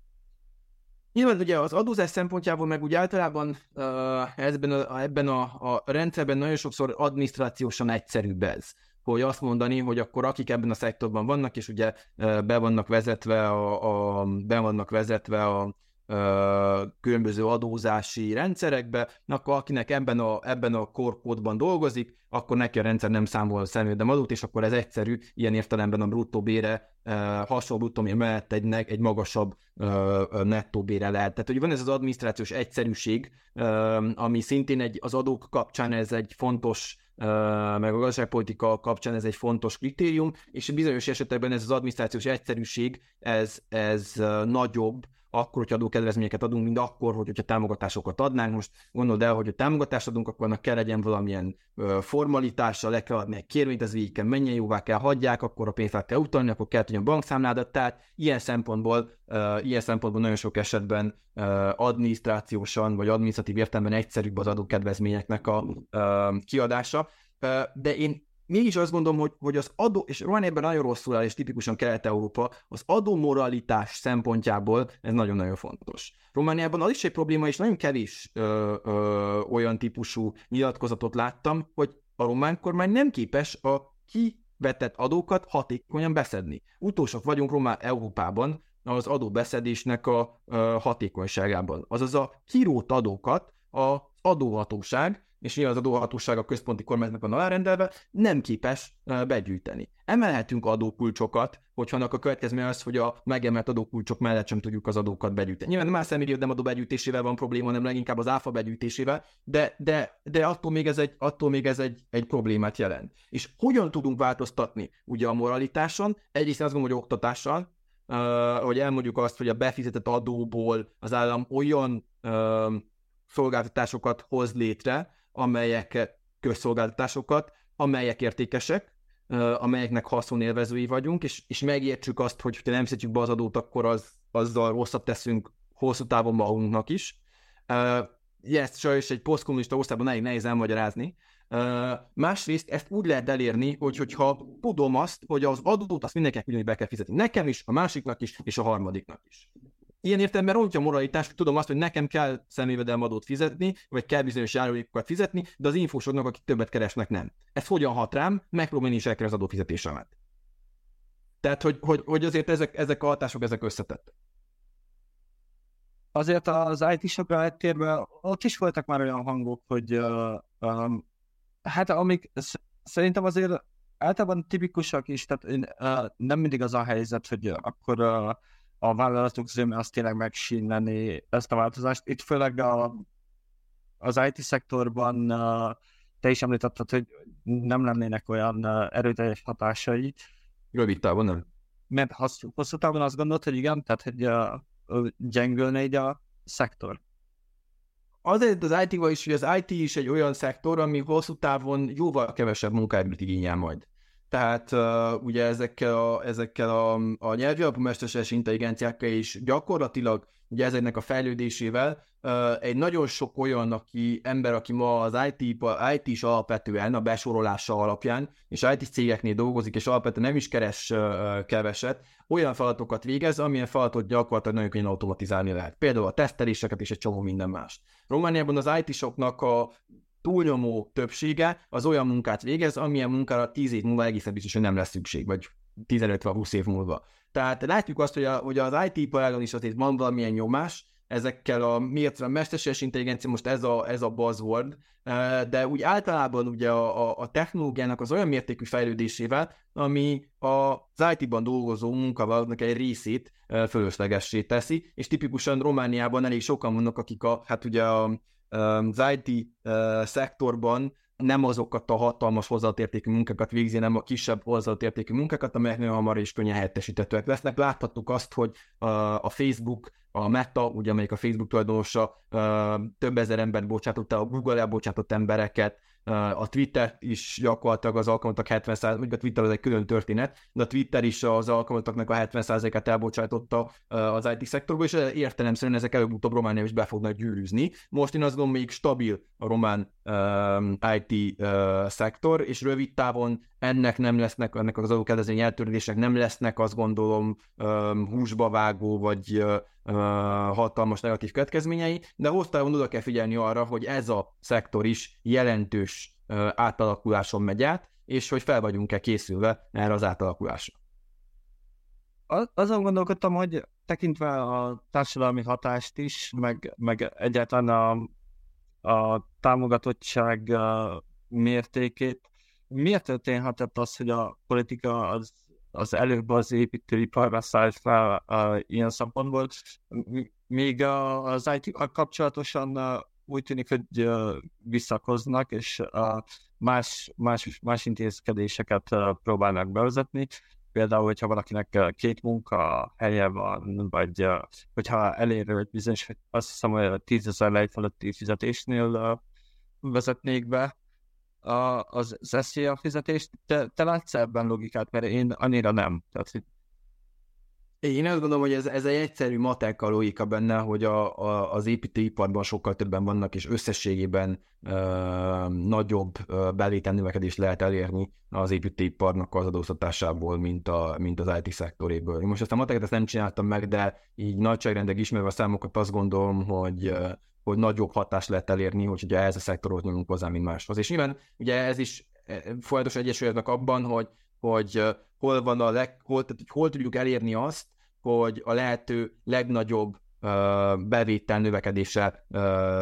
Nyilván ugye az adózás szempontjából, meg úgy általában uh, ebben, a, ebben a, a rendszerben nagyon sokszor adminisztrációsan egyszerűbb ez hogy azt mondani, hogy akkor akik ebben a szektorban vannak, és ugye be vannak vezetve a, a, be vannak vezetve a, különböző adózási rendszerekbe, akkor akinek ebben a, ebben a korkódban dolgozik, akkor neki a rendszer nem számol személyedem adót, és akkor ez egyszerű, ilyen értelemben a bruttó bére, hasonló bruttó mellett egy, egy magasabb nettó bére lehet. Tehát, hogy van ez az adminisztrációs egyszerűség, ami szintén egy, az adók kapcsán ez egy fontos meg a gazdaságpolitika kapcsán ez egy fontos kritérium, és bizonyos esetekben ez az adminisztrációs egyszerűség, ez, ez nagyobb, akkor, hogyha adókedvezményeket adunk, mint akkor, hogy, hogyha támogatásokat adnánk. Most gondold el, hogy a támogatást adunk, akkor annak kell legyen valamilyen ö, formalitása, le kell adni egy kérvényt, az így kell menjen, jóvá kell hagyják, akkor a pénzt kell utalni, akkor kell tudni a bankszámládat, tehát ilyen szempontból, ö, ilyen szempontból nagyon sok esetben ö, adminisztrációsan vagy adminisztratív értelemben egyszerűbb az adókedvezményeknek a ö, kiadása. De én mégis azt gondolom, hogy, hogy az adó, és ebben nagyon rosszul áll, és tipikusan Kelet-Európa, az adómoralitás szempontjából ez nagyon-nagyon fontos. Romániában az is egy probléma, és nagyon kevés ö, ö, olyan típusú nyilatkozatot láttam, hogy a román kormány nem képes a kivetett adókat hatékonyan beszedni. Utolsók vagyunk Román Európában az adóbeszedésnek a ö, hatékonyságában. Azaz a kirót adókat az adóhatóság és nyilván az adóhatóság a központi kormányzatnak van alárendelve, nem képes begyűjteni. Emelhetünk adókulcsokat, hogyha annak a következménye az, hogy a megemelt adókulcsok mellett sem tudjuk az adókat begyűjteni. Nyilván nem más személyi nem adó begyűjtésével van probléma, hanem leginkább az áfa begyűjtésével, de, de, de attól még ez, egy, attól még ez egy, egy problémát jelent. És hogyan tudunk változtatni ugye a moralitáson? Egyrészt azt gondolom, hogy oktatással, hogy elmondjuk azt, hogy a befizetett adóból az állam olyan szolgáltatásokat hoz létre, amelyek közszolgáltatásokat, amelyek értékesek, amelyeknek haszonélvezői vagyunk, és, és megértsük azt, hogy ha nem szedjük be az adót, akkor az, azzal rosszat teszünk hosszú távon magunknak is. Ezt sajnos egy posztkommunista országban elég nehéz elmagyarázni. Másrészt ezt úgy lehet elérni, hogy, hogyha tudom azt, hogy az adót azt mindenkinek ugyanúgy be kell fizetni. Nekem is, a másiknak is, és a harmadiknak is ilyen értelemben rontja a moralitást, tudom azt, hogy nekem kell személyvedelmadót fizetni, vagy kell bizonyos járulékokat fizetni, de az infósoknak, akik többet keresnek, nem. Ez hogyan hat rám? Megpróbálni is el az adófizetésemet. Tehát, hogy, hogy, hogy azért ezek, ezek a hatások, ezek összetettek. Azért az IT-sokra eltérve, ott is voltak már olyan hangok, hogy uh, um, hát amik szerintem azért általában tipikusak is, tehát én, uh, nem mindig az a helyzet, hogy akkor uh, a vállalatok zöme azt tényleg megsínleni ezt a változást. Itt főleg a, az IT-szektorban uh, te is említetted, hogy nem lennének olyan erőteljes hatásai. Rövid távon nem. Mert hosszú, hosszú távon azt gondolod, hogy igen, tehát hogy uh, gyengülne így a szektor. Azért az IT-val is, hogy az IT is egy olyan szektor, ami hosszú távon jóval kevesebb munkáért igényel majd. Tehát uh, ugye ezekkel a, ezekkel a, a nyelvi alapú mesterséges intelligenciákkal is gyakorlatilag ugye ezeknek a fejlődésével uh, egy nagyon sok olyan aki, ember, aki ma az IT, IT is alapvetően a besorolása alapján, és IT cégeknél dolgozik, és alapvetően nem is keres uh, keveset, olyan feladatokat végez, amilyen feladatot gyakorlatilag nagyon könnyen automatizálni lehet. Például a teszteléseket és egy csomó minden mást. Romániában az IT-soknak a túlnyomó többsége az olyan munkát végez, amilyen munkára 10 év múlva egészen biztos, hogy nem lesz szükség, vagy 15 vagy 20 év múlva. Tehát látjuk azt, hogy, a, hogy az IT iparágon is azért van valamilyen nyomás, ezekkel a miért a mesterséges intelligencia, most ez a, ez a buzzword, eh, de úgy általában ugye a, a, a technológiának az olyan mértékű fejlődésével, ami az IT-ban dolgozó munkavállalóknak egy részét eh, fölöslegessé teszi, és tipikusan Romániában elég sokan vannak, akik a, hát ugye a, az IT szektorban nem azokat a hatalmas hozzáértékű munkákat végzi, nem a kisebb hozzáértékű munkákat, amelyek nagyon hamar és könnyen helyettesíthetőek lesznek. Láthattuk azt, hogy a Facebook, a Meta, ugye amelyik a Facebook tulajdonosa, több ezer embert bocsátott a Google elbocsátott embereket, a Twitter is gyakorlatilag az alkalmazottak 70 mondjuk a Twitter az egy külön történet, de a Twitter is az alkalmazottaknak a 70%-át elbocsátotta az IT szektorból, és értelemszerűen ezek előbb-utóbb Románia is be fognak gyűrűzni. Most én azt gondolom, még stabil a román um, IT uh, szektor, és rövid távon ennek nem lesznek, ennek az adókedvezmény eltörlések nem lesznek, azt gondolom, húsba vágó, vagy hatalmas negatív következményei, de hosszú oda kell figyelni arra, hogy ez a szektor is jelentős átalakuláson megy át, és hogy fel vagyunk-e készülve erre az átalakulásra. Azon gondolkodtam, hogy tekintve a társadalmi hatást is, meg, meg egyáltalán a, a támogatottság mértékét, miért történhetett az, hogy a politika az az előbb az építőiparra szállt fel uh, ilyen szempontból, még az it kapcsolatosan uh, úgy tűnik, hogy uh, visszakoznak, és uh, más, más, más intézkedéseket uh, próbálnak bevezetni. Például, hogyha valakinek két munka helye van, vagy hogyha elér hogy bizonyos, azt hiszem, hogy a 10 ezer lej feletti fizetésnél vezetnék be, a, az, az SZIA fizetést. Te, te látsz ebben logikát, mert én annyira nem. Tehát, én azt gondolom, hogy ez, ez egy egyszerű matek a logika benne, hogy a, a, az építőiparban sokkal többen vannak, és összességében ö, nagyobb ö, beléten lehet elérni az építőiparnak az adóztatásából, mint, a, mint az IT szektoréből. Én most ezt a mateket ezt nem csináltam meg, de így nagyságrendek ismerve a számokat azt gondolom, hogy hogy nagyobb hatást lehet elérni, hogy ugye ez a szektorhoz nyomunk hozzá, mint máshoz. És nyilván ugye ez is e, folyamatos egyesülhetnek abban, hogy, hogy hol van a leg, hol, tehát, hogy hol tudjuk elérni azt, hogy a lehető legnagyobb bevétel növekedéssel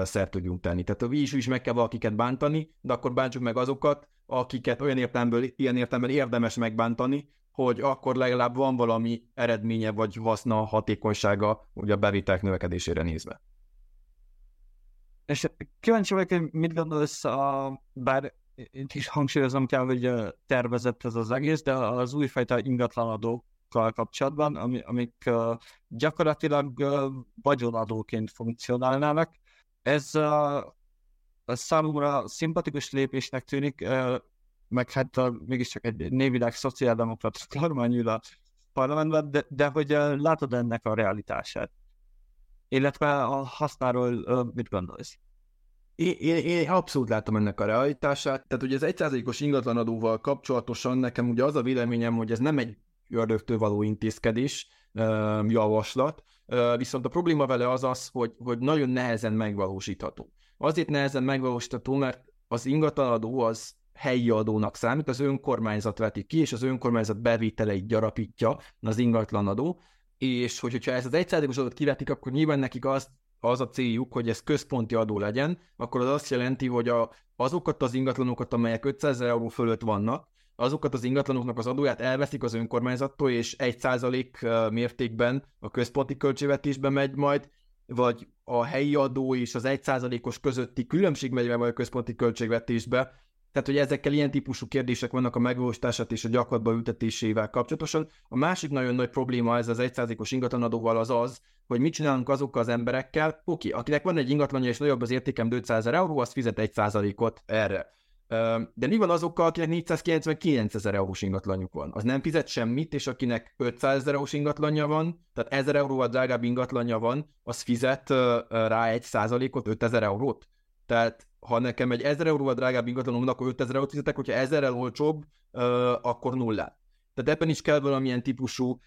szert tudjunk tenni. Tehát a is, is meg kell valakiket bántani, de akkor bántsuk meg azokat, akiket olyan értelmből, ilyen értelemben érdemes megbántani, hogy akkor legalább van valami eredménye vagy haszna, hatékonysága ugye a bevételek növekedésére nézve. És kíváncsi vagyok, hogy mit gondolsz, a, bár itt is hangsúlyozom kell, hogy tervezett ez az egész, de az újfajta ingatlanadókkal kapcsolatban, ami, amik gyakorlatilag uh, vagyonadóként funkcionálnának. Ez uh, a számomra szimpatikus lépésnek tűnik, meg hát uh, mégiscsak egy névileg szociáldemokrata kormány ül a parlamentben, de, de hogy látod ennek a realitását? Illetve a hasznáról mit gondolsz? Én, én, én abszolút látom ennek a realitását. Tehát ugye az 1%-os ingatlanadóval kapcsolatosan nekem ugye az a véleményem, hogy ez nem egy ördögtől való intézkedés, javaslat, viszont a probléma vele az az, hogy, hogy nagyon nehezen megvalósítható. Azért nehezen megvalósítható, mert az ingatlanadó az helyi adónak számít, az önkormányzat veti ki, és az önkormányzat bevételeit gyarapítja az ingatlanadó, és hogy, hogyha ezt az egyszázalékos adót kivetik, akkor nyilván nekik az, az a céljuk, hogy ez központi adó legyen, akkor az azt jelenti, hogy a, azokat az ingatlanokat, amelyek 500 euró fölött vannak, azokat az ingatlanoknak az adóját elveszik az önkormányzattól, és egy százalék mértékben a központi költségvetésbe megy majd, vagy a helyi adó és az egy százalékos közötti különbség megy majd a központi költségvetésbe, tehát, hogy ezekkel ilyen típusú kérdések vannak a megvalósítását és a gyakorlatba ültetésével kapcsolatosan. A másik nagyon nagy probléma ez az 1%-os ingatlanadóval az az, hogy mit csinálunk azokkal az emberekkel, oké, akinek van egy ingatlanja és nagyobb az értékem 200 euró, az fizet 1%-ot erre. De mi van azokkal, akinek 499 ezer eurós ingatlanjuk van? Az nem fizet semmit, és akinek 500 ezer eurós ingatlanja van, tehát 1000 euróval drágább ingatlanja van, az fizet rá egy százalékot, 5000 eurót? Tehát ha nekem egy 1000 euróval drágább ingatlanom akkor 5000 eurót fizetek, hogyha 1000 olcsóbb, akkor nullát. Tehát ebben is kell valamilyen típusú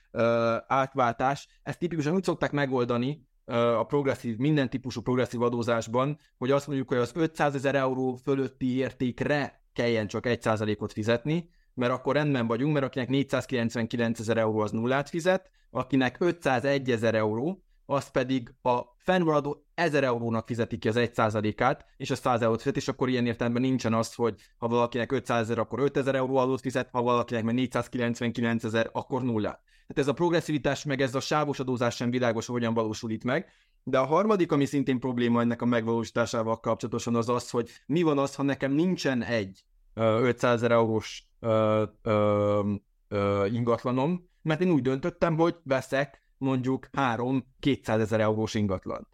átváltás. Ezt tipikusan úgy szokták megoldani, a progresszív, minden típusú progresszív adózásban, hogy azt mondjuk, hogy az 500 ezer euró fölötti értékre kelljen csak 1%-ot fizetni, mert akkor rendben vagyunk, mert akinek 499 ezer euró az nullát fizet, akinek 501 ezer euró, az pedig a fennmaradó 1000 eurónak fizeti ki az 1%-át, és a 100 eurót fizet, és akkor ilyen értelemben nincsen az, hogy ha valakinek 500 ezer, akkor 5000 euró adót fizet, ha valakinek meg 499 ezer, akkor nullát. Tehát ez a progresszivitás, meg ez a sávos adózás sem világos, hogyan valósul itt meg. De a harmadik, ami szintén probléma ennek a megvalósításával kapcsolatosan, az az, hogy mi van az, ha nekem nincsen egy 500 ezer eurós ingatlanom, mert én úgy döntöttem, hogy veszek mondjuk 3-200 ezer eurós ingatlant.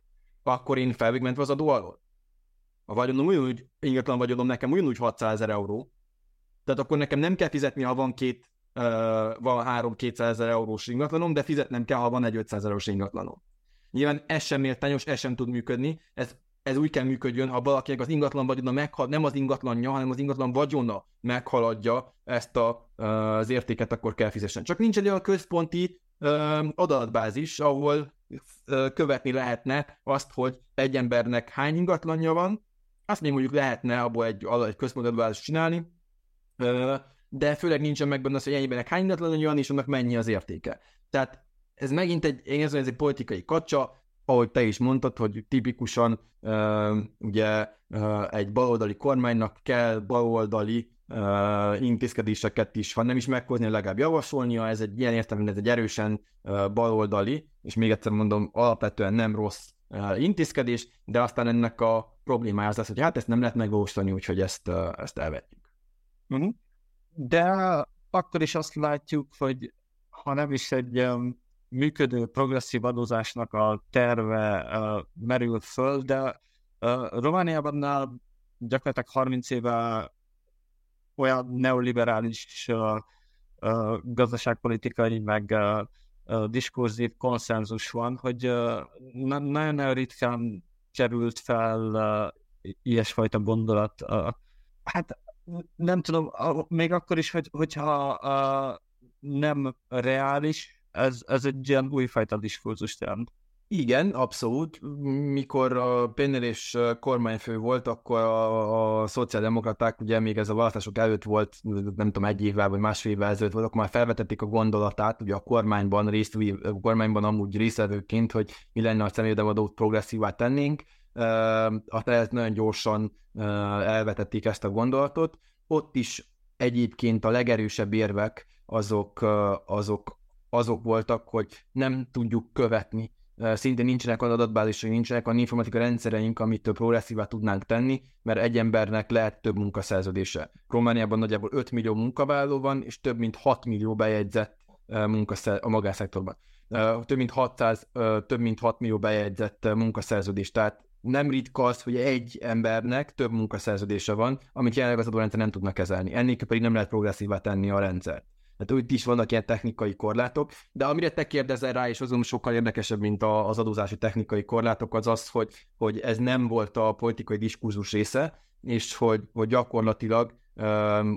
Akkor én felvégmentve az adó alól. A vagyonom ugyanúgy, ingatlan vagyonom nekem ugyanúgy 600 ezer euró, tehát akkor nekem nem kell fizetni, ha van két van 3-200 ezer eurós ingatlanom, de fizetnem kell, ha van egy 500 eurós ingatlanom. Nyilván ez sem méltányos, ez sem tud működni, ez, ez úgy kell működjön, ha valakinek az ingatlan vagyona meghal, nem az ingatlanja, hanem az ingatlan vagyona meghaladja ezt a, az értéket, akkor kell fizessen. Csak nincs egy olyan központi adatbázis, ahol követni lehetne azt, hogy egy embernek hány ingatlanja van, azt még mondjuk lehetne abból egy, egy adatbázis csinálni, de főleg nincsen meg benne az, hogy ennyibenek hány ingatlan van, és annak mennyi az értéke. Tehát ez megint egy, én ez egy politikai kacsa, ahogy te is mondtad, hogy tipikusan ugye egy baloldali kormánynak kell baloldali uh, intézkedéseket is, ha nem is meghozni, legalább javasolnia, ez egy ilyen értelemben, ez egy erősen baloldali, és még egyszer mondom, alapvetően nem rossz uh, intézkedés, de aztán ennek a problémája az lesz, hogy hát ezt nem lehet megvalósítani, úgyhogy ezt, ezt elvetjük. Uh-huh de akkor is azt látjuk, hogy ha nem is egy működő progresszív adózásnak a terve uh, merül föl, de uh, Romániában gyakorlatilag 30 éve olyan neoliberális uh, uh, gazdaságpolitikai, meg uh, uh, diskurzív konszenzus van, hogy uh, nagyon-nagyon ritkán került fel uh, ilyesfajta gondolat. Uh, hát nem tudom, még akkor is, hogy, hogyha a, nem reális, ez, ez egy ilyen újfajta diskurzus jelent. Igen, abszolút. Mikor a Penner kormányfő volt, akkor a, a szociáldemokraták, ugye még ez a választások előtt volt, nem tudom, egy évvel vagy másfél évvel ezelőtt volt, akkor már felvetették a gondolatát, ugye a kormányban, részt, a kormányban amúgy részvevőként, hogy mi lenne a személyedemadót progresszívá tennénk, aztán nagyon gyorsan elvetették ezt a gondolatot. Ott is egyébként a legerősebb érvek azok, azok, azok voltak, hogy nem tudjuk követni szintén nincsenek olyan adatbázisai, nincsenek olyan informatika rendszereink, amit progresszívá tudnánk tenni, mert egy embernek lehet több munkaszerződése. Romániában nagyjából 5 millió munkavállaló van, és több mint 6 millió bejegyzett munkaszer- a magánszektorban. Több mint 600, több mint 6 millió bejegyzett munkaszerződés, tehát nem ritka az, hogy egy embernek több munkaszerződése van, amit jelenleg az adórendszer nem tudnak kezelni. Ennél pedig nem lehet progresszívá tenni a rendszert. Tehát úgy is vannak ilyen technikai korlátok, de amire te kérdezel rá, és azon sokkal érdekesebb, mint az adózási technikai korlátok, az az, hogy, hogy ez nem volt a politikai diskurzus része, és hogy, hogy gyakorlatilag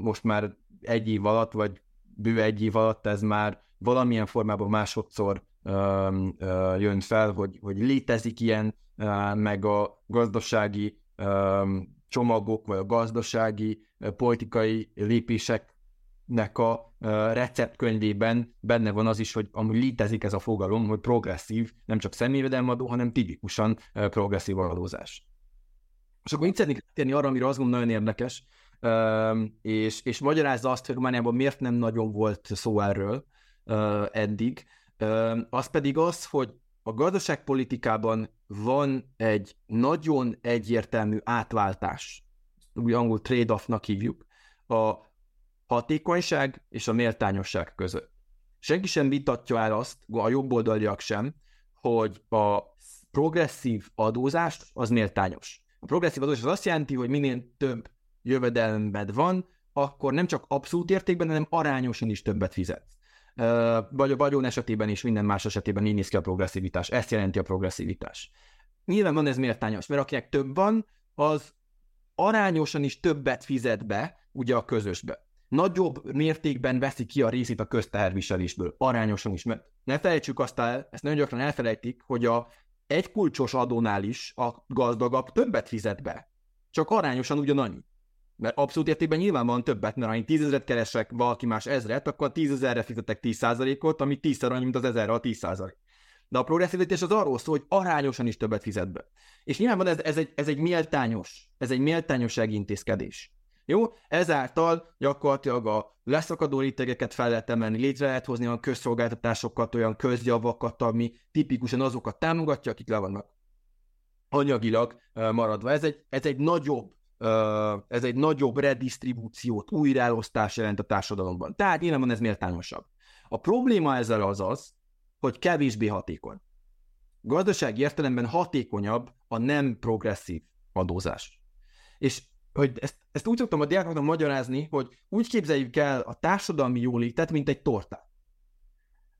most már egy év alatt, vagy bő egy év alatt ez már valamilyen formában másodszor jön fel, hogy, hogy létezik ilyen meg a gazdasági csomagok, vagy a gazdasági politikai lépéseknek a receptkönyvében benne van az is, hogy amúgy létezik ez a fogalom, hogy progresszív, nem csak személyvedelmadó, hanem tipikusan progresszív adózás. És akkor itt szeretnék tenni arra, amire azt gondolom nagyon érdekes, és, és magyarázza azt, hogy Romániában miért nem nagyon volt szó erről eddig, az pedig az, hogy a gazdaságpolitikában van egy nagyon egyértelmű átváltás, úgy angol trade-offnak hívjuk, a hatékonyság és a méltányosság között. Senki sem vitatja el azt, a jobboldaliak sem, hogy a progresszív adózást az méltányos. A progresszív adózás az azt jelenti, hogy minél több jövedelmed van, akkor nem csak abszolút értékben, hanem arányosan is többet fizetsz. Vagy a vagyon esetében is, minden más esetében így néz ki a progresszivitás. Ezt jelenti a progresszivitás. Nyilván van ez méltányos, mert akinek több van, az arányosan is többet fizet be, ugye a közösbe. Nagyobb mértékben veszi ki a részét a közteherviselésből, arányosan is, mert ne felejtsük azt el, ezt nagyon gyakran elfelejtik, hogy a egy kulcsos adónál is a gazdagabb többet fizet be. Csak arányosan ugyanannyi. Mert abszolút értékben nyilván van többet, mert ha én tízezret keresek, valaki más ezret, akkor a tízezerre fizetek 10%-ot, ami tízszer annyi, mint az ezerre a 10%. De a progresszivitás az arról szól, hogy arányosan is többet fizet be. És nyilván ez, ez, egy, ez egy méltányos, ez egy méltányossági intézkedés. Jó? Ezáltal gyakorlatilag a leszakadó rétegeket fel lehet emelni, létre lehet hozni olyan közszolgáltatásokat, olyan közjavakat, ami tipikusan azokat támogatja, akik le vannak anyagilag maradva. Ez egy, ez egy nagyobb ez egy nagyobb redistribúciót, újraelosztás jelent a társadalomban. Tehát nyilván ez méltányosabb. A probléma ezzel az az, hogy kevésbé hatékony. Gazdasági értelemben hatékonyabb a nem progresszív adózás. És hogy ezt, ezt úgy szoktam a diákoknak magyarázni, hogy úgy képzeljük el a társadalmi jólétet, mint egy tortát.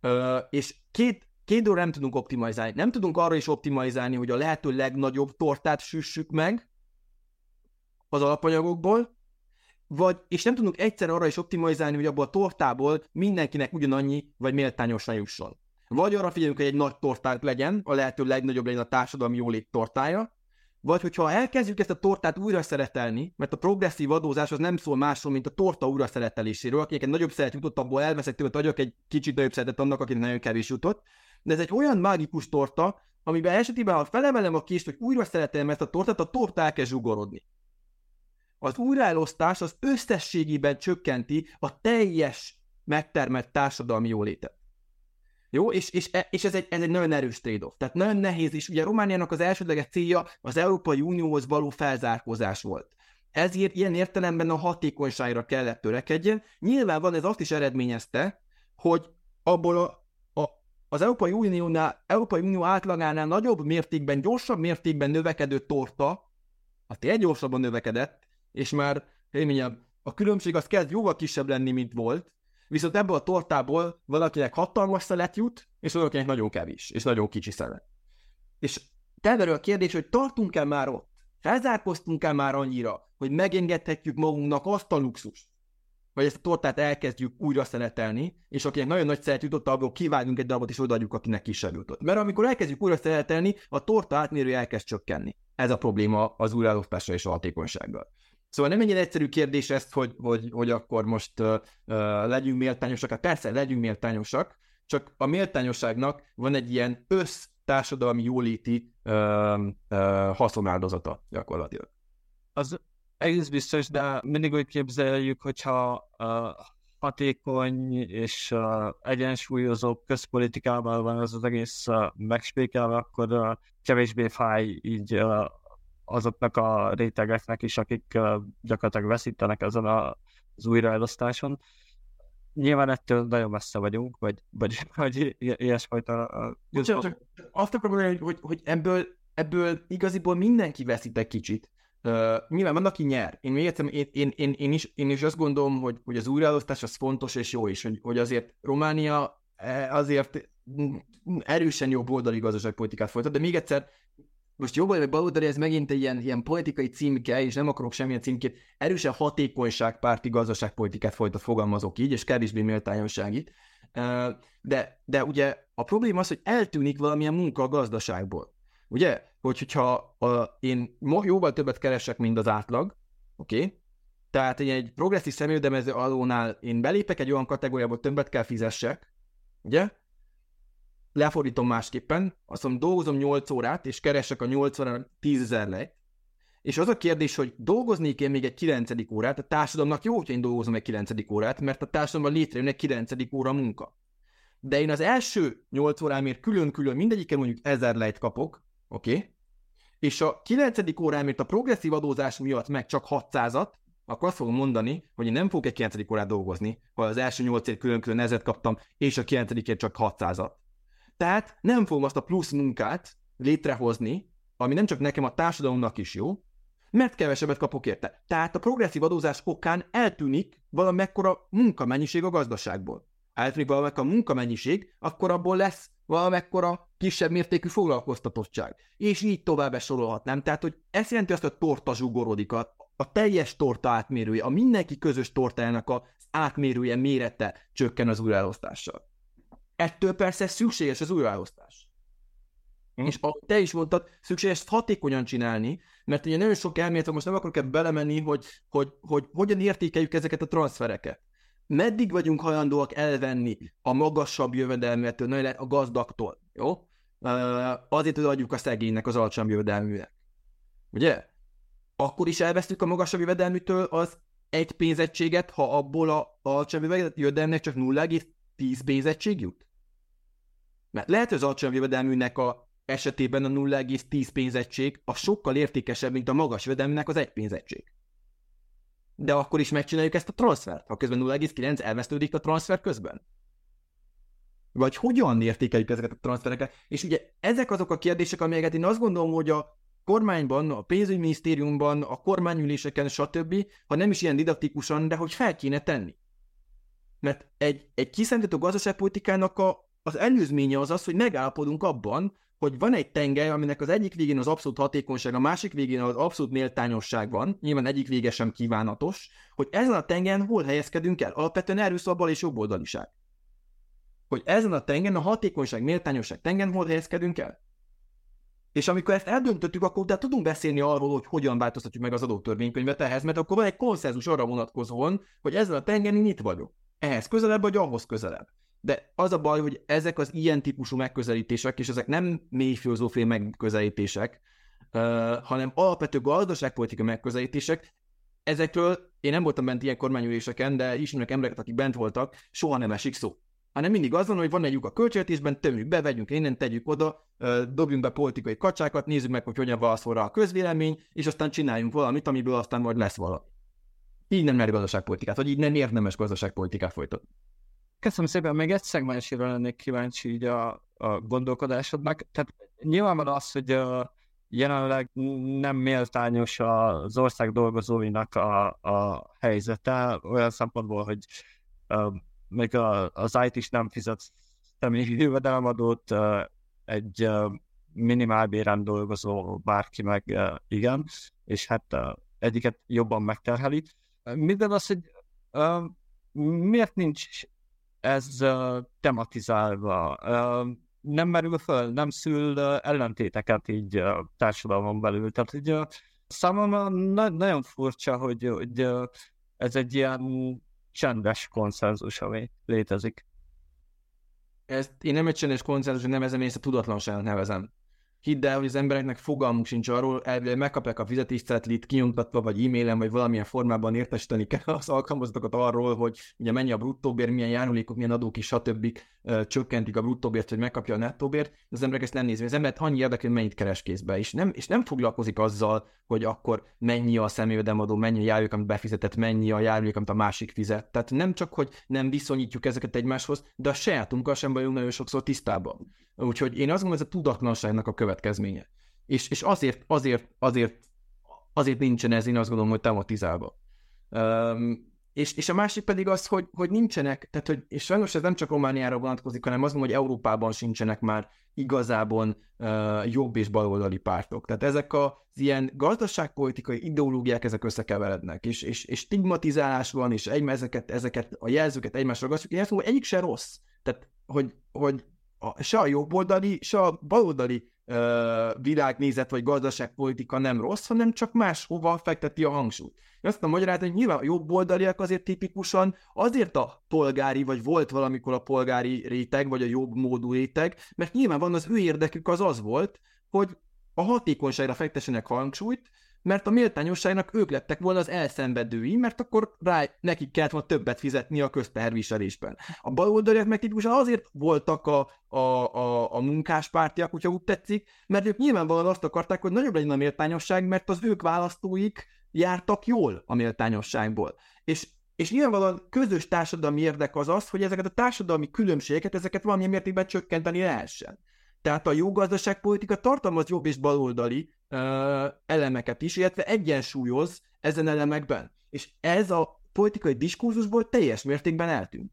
Ö, és két, két dolog nem tudunk optimalizálni. Nem tudunk arra is optimalizálni, hogy a lehető legnagyobb tortát süssük meg az alapanyagokból, vagy, és nem tudunk egyszer arra is optimalizálni, hogy abból a tortából mindenkinek ugyanannyi, vagy méltányosan jusson. Vagy arra figyelünk, hogy egy nagy tortát legyen, a lehető legnagyobb legyen a társadalmi jólét tortája, vagy hogyha elkezdjük ezt a tortát újra szeretelni, mert a progresszív adózás az nem szól másról, mint a torta újra szereteléséről, akinek egy nagyobb szeret jutott, abból elveszek tőle, adjak egy kicsit nagyobb szeretet annak, akinek nagyon kevés jutott. De ez egy olyan mágikus torta, amiben esetében, ha felemelem a kést, hogy újra szeretelem ezt a tortát, a torta elkezd zsugorodni. Az újraelosztás az összességében csökkenti a teljes megtermelt társadalmi jólétet. Jó, és, és, e, és ez, egy, ez egy nagyon erős trade-off. Tehát nagyon nehéz, és ugye Romániának az elsődleges célja az Európai Unióhoz való felzárkózás volt. Ezért ilyen értelemben a hatékonyságra kellett törekedjen. Nyilván van ez azt is eredményezte, hogy abból a, a, az Európai, Uniónál, Európai Unió átlagánál nagyobb mértékben, gyorsabb mértékben növekedő torta, az tényleg gyorsabban növekedett, és már, én mondjam, a különbség az kezd jóval kisebb lenni, mint volt, viszont ebből a tortából valakinek hatalmas szelet jut, és valakinek nagyon kevés, és nagyon kicsi szelet. És felmerül a kérdés, hogy tartunk-e már ott? Felzárkoztunk-e már annyira, hogy megengedhetjük magunknak azt a luxust, vagy ezt a tortát elkezdjük újra szeletelni, és akinek nagyon nagy szeret jutott, abból kivágunk egy darabot, és odaadjuk, akinek kisebb jutott. Mert amikor elkezdjük újra szeletelni, a torta átmérő elkezd csökkenni. Ez a probléma az újraelosztással és a hatékonysággal. Szóval nem ennyire egyszerű kérdés ezt, hogy, hogy, hogy akkor most uh, legyünk méltányosak. Hát persze, legyünk méltányosak, csak a méltányosságnak van egy ilyen össztársadalmi jóléti uh, uh, haszonáldozata gyakorlatilag. Az egész biztos, de mindig úgy képzeljük, hogyha uh, hatékony és uh, egyensúlyozó közpolitikával van az az egész uh, megspékelve, akkor uh, kevésbé fáj így uh, azoknak a rétegeknek is, akik gyakorlatilag veszítenek ezen az újraelosztáson. Nyilván ettől nagyon messze vagyunk, vagy, vagy, vagy ilyesfajta... Csak, csak azt akarom mondani, hogy, hogy ebből, ebből igaziból mindenki veszít kicsit. Uh, nyilván van, aki nyer. Én még egyszer, én, én, én, én, is, én is azt gondolom, hogy, hogy az újraelosztás az fontos és jó is, hogy, hogy azért Románia e, azért erősen jobb oldali gazdaságpolitikát folytat, de még egyszer most jobb vagy baloldali, ez megint egy ilyen, ilyen politikai címke, és nem akarok semmilyen címkét, erősen hatékonyságpárti gazdaságpolitikát folytat, fogalmazok így, és kevésbé méltányosságit. De, de ugye a probléma az, hogy eltűnik valamilyen munka a gazdaságból. Ugye, hogy, hogyha a, én jóval többet keresek, mint az átlag, oké, okay? tehát egy, egy progresszív személyedemező alónál én belépek egy olyan kategóriába, többet kell fizessek, ugye, lefordítom másképpen, azt mondom, dolgozom 8 órát, és keresek a 8 órán 10 ezer lejt, és az a kérdés, hogy dolgoznék én még egy 9. órát, a társadalomnak jó, hogy én dolgozom egy 9. órát, mert a társadalomban létrejön egy 9. óra munka. De én az első 8 órámért külön-külön mindegyiken mondjuk 1000 lejt kapok, oké? Okay? És a 9. órámért a progresszív adózás miatt meg csak 600-at, akkor azt fogom mondani, hogy én nem fogok egy 9. órát dolgozni, ha az első 8 ért külön-külön ezet kaptam, és a 9 ért csak 600-at. Tehát nem fogom azt a plusz munkát létrehozni, ami nem csak nekem a társadalomnak is jó, mert kevesebbet kapok érte. Tehát a progresszív adózás okán eltűnik valamekkora munkamennyiség a gazdaságból. Eltűnik valamekkora munkamennyiség, akkor abból lesz valamekkora kisebb mértékű foglalkoztatottság. És így tovább sorolhatnám. Tehát, hogy ez jelenti azt, hogy a torta zsugorodik, a, a teljes torta átmérője, a mindenki közös tortájának az átmérője mérete csökken az újraelosztással. Ettől persze szükséges az újraelosztás. Hm. És ahogy te is mondtad, szükséges ezt hatékonyan csinálni, mert ugye nagyon sok elmélet, most nem akarok ebbe belemenni, hogy, hogy, hogy hogyan értékeljük ezeket a transfereket. Meddig vagyunk hajlandóak elvenni a magasabb jövedelmettől, a gazdagtól, jó? Azért, hogy adjuk a szegénynek, az alacsony jövedelműnek. Ugye? Akkor is elvesztük a magasabb jövedelműtől az egy pénzegységet, ha abból a alacsony jövedelmnek csak 0,10 pénzegység jut? Mert lehet, hogy az alacsony jövedelműnek a esetében a 0,10 pénzegység a sokkal értékesebb, mint a magas jövedelműnek az egy pénzegység. De akkor is megcsináljuk ezt a transfert, ha közben 0,9 elvesztődik a transfer közben. Vagy hogyan értékeljük ezeket a transfereket? És ugye ezek azok a kérdések, amelyeket én azt gondolom, hogy a kormányban, a pénzügyminisztériumban, a kormányüléseken, stb., ha nem is ilyen didaktikusan, de hogy fel kéne tenni. Mert egy, egy kiszentítő gazdaságpolitikának a, az előzménye az az, hogy megállapodunk abban, hogy van egy tengely, aminek az egyik végén az abszolút hatékonyság, a másik végén az abszolút méltányosság van, nyilván egyik vége sem kívánatos, hogy ezen a tengen hol helyezkedünk el. Alapvetően szól a bal és jobb oldaliság. Hogy ezen a tengen, a hatékonyság, méltányosság tengen hol helyezkedünk el. És amikor ezt eldöntöttük, akkor utána tudunk beszélni arról, hogy hogyan változtatjuk meg az adótörvénykönyvet ehhez, mert akkor van egy konszenzus arra vonatkozóan, hogy ezen a tengen nyit vagyok. Ehhez közelebb, vagy ahhoz közelebb. De az a baj, hogy ezek az ilyen típusú megközelítések, és ezek nem mély filozófiai megközelítések, uh, hanem alapvető gazdaságpolitikai megközelítések, ezekről én nem voltam bent ilyen kormányüléseken, de ismerek embereket, akik bent voltak, soha nem esik szó. Hanem mindig az van, hogy van egy lyuk a költségvetésben, tömjük be, vegyünk innen, tegyük oda, dobjunk be politikai kacsákat, nézzük meg, hogy hogyan válaszol rá a közvélemény, és aztán csináljunk valamit, amiből aztán majd lesz valami. Így nem mer gazdaságpolitikát, vagy így nem érdemes gazdaságpolitikát folytatni. Köszönöm szépen, még egy szegmensére lennék kíváncsi így a, a gondolkodásodnak. Tehát nyilvánvaló az, hogy uh, jelenleg nem méltányos az ország dolgozóinak a, a helyzete, olyan szempontból, hogy uh, még a, az IT is nem fizet személyi jövedelemadót, uh, egy uh, minimálbéren dolgozó bárki meg uh, igen, és hát uh, egyiket jobban megterheli. Minden az, hogy uh, miért nincs ez tematizálva, nem merül föl, nem szül ellentéteket így uh, társadalmon belül. Tehát így, számomra na- nagyon furcsa, hogy, hogy ez egy ilyen csendes konszenzus, ami létezik. Ezt én nem egy csendes konszenzus, nevezem, én ezt a tudatlanságnak nevezem. Hidd el, hogy az embereknek fogalmuk sincs arról, elvileg megkapják a fizetéscetlit kinyomtatva, vagy e-mailen, vagy valamilyen formában értesíteni kell az alkalmazottakat arról, hogy ugye mennyi a bruttóbér, milyen járulékok, milyen adók is, stb. csökkentik a bruttóbért, hogy megkapja a nettóbért, az emberek ezt nem nézik. Az embert annyi érdekel, hogy mennyit keres kézbe, és nem, és nem foglalkozik azzal, hogy akkor mennyi a személyvedemadó, mennyi a járulék, amit befizetett, mennyi a járulék, amit a másik fizet. Tehát nem csak, hogy nem viszonyítjuk ezeket egymáshoz, de a sajátunkkal sem vagyunk nagyon sokszor tisztában. Úgyhogy én azt gondolom, ez a tudatlanságnak a következménye. És, és azért, azért, azért, azért nincsen ez, én azt gondolom, hogy tematizálva. Um, és, és a másik pedig az, hogy, hogy nincsenek, tehát hogy, és sajnos ez nem csak Romániára vonatkozik, hanem azt mondom, hogy Európában sincsenek már igazából uh, jobb és baloldali pártok. Tehát ezek az ilyen gazdaságpolitikai ideológiák, ezek összekeverednek, és, és, és stigmatizálás van, és egy, ezeket, ezeket a jelzőket egymásra ragasztjuk. Én azt mondom, hogy egyik se rossz. Tehát, hogy, hogy a, se a jobboldali, se a baloldali uh, világnézet vagy gazdaságpolitika nem rossz, hanem csak máshova fekteti a hangsúlyt. Én azt mondom hogy nyilván a jobboldaliak azért tipikusan azért a polgári, vagy volt valamikor a polgári réteg, vagy a jobb módú réteg, mert nyilván van az ő érdekük az az volt, hogy a hatékonyságra fektessenek hangsúlyt, mert a méltányosságnak ők lettek volna az elszenvedői, mert akkor rá nekik kellett volna többet fizetni a közteherviselésben. A baloldaliak meg tipikusan azért voltak a, a, a, a munkáspártiak, hogyha úgy tetszik, mert ők nyilvánvalóan azt akarták, hogy nagyobb legyen a méltányosság, mert az ők választóik jártak jól a méltányosságból. És és nyilvánvalóan közös társadalmi érdek az az, hogy ezeket a társadalmi különbségeket, ezeket valamilyen mértékben csökkenteni lehessen. Tehát a jó gazdaságpolitika tartalmaz jobb és baloldali ö, elemeket is, illetve egyensúlyoz ezen elemekben. És ez a politikai diskurzusból teljes mértékben eltűnt.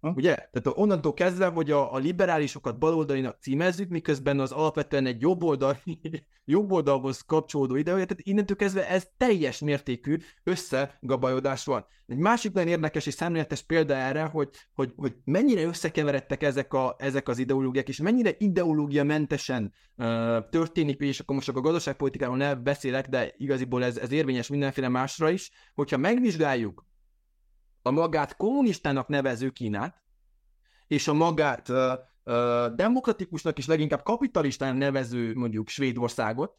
Ha? Ugye? Tehát onnantól kezdve, hogy a, a liberálisokat baloldalinak címezzük, miközben az alapvetően egy jobboldal, jobboldalhoz kapcsolódó ideológia, tehát innentől kezdve ez teljes mértékű összegabajodás van. Egy másik nagyon érdekes és szemléletes példa erre, hogy, hogy, hogy mennyire összekeveredtek ezek, a, ezek az ideológiák, és mennyire ideológia mentesen uh, történik, és akkor most csak a gazdaságpolitikáról nem beszélek, de igaziból ez, ez érvényes mindenféle másra is, hogyha megvizsgáljuk a magát kommunistának nevező Kínát, és a magát uh, demokratikusnak és leginkább kapitalistán nevező mondjuk Svédországot,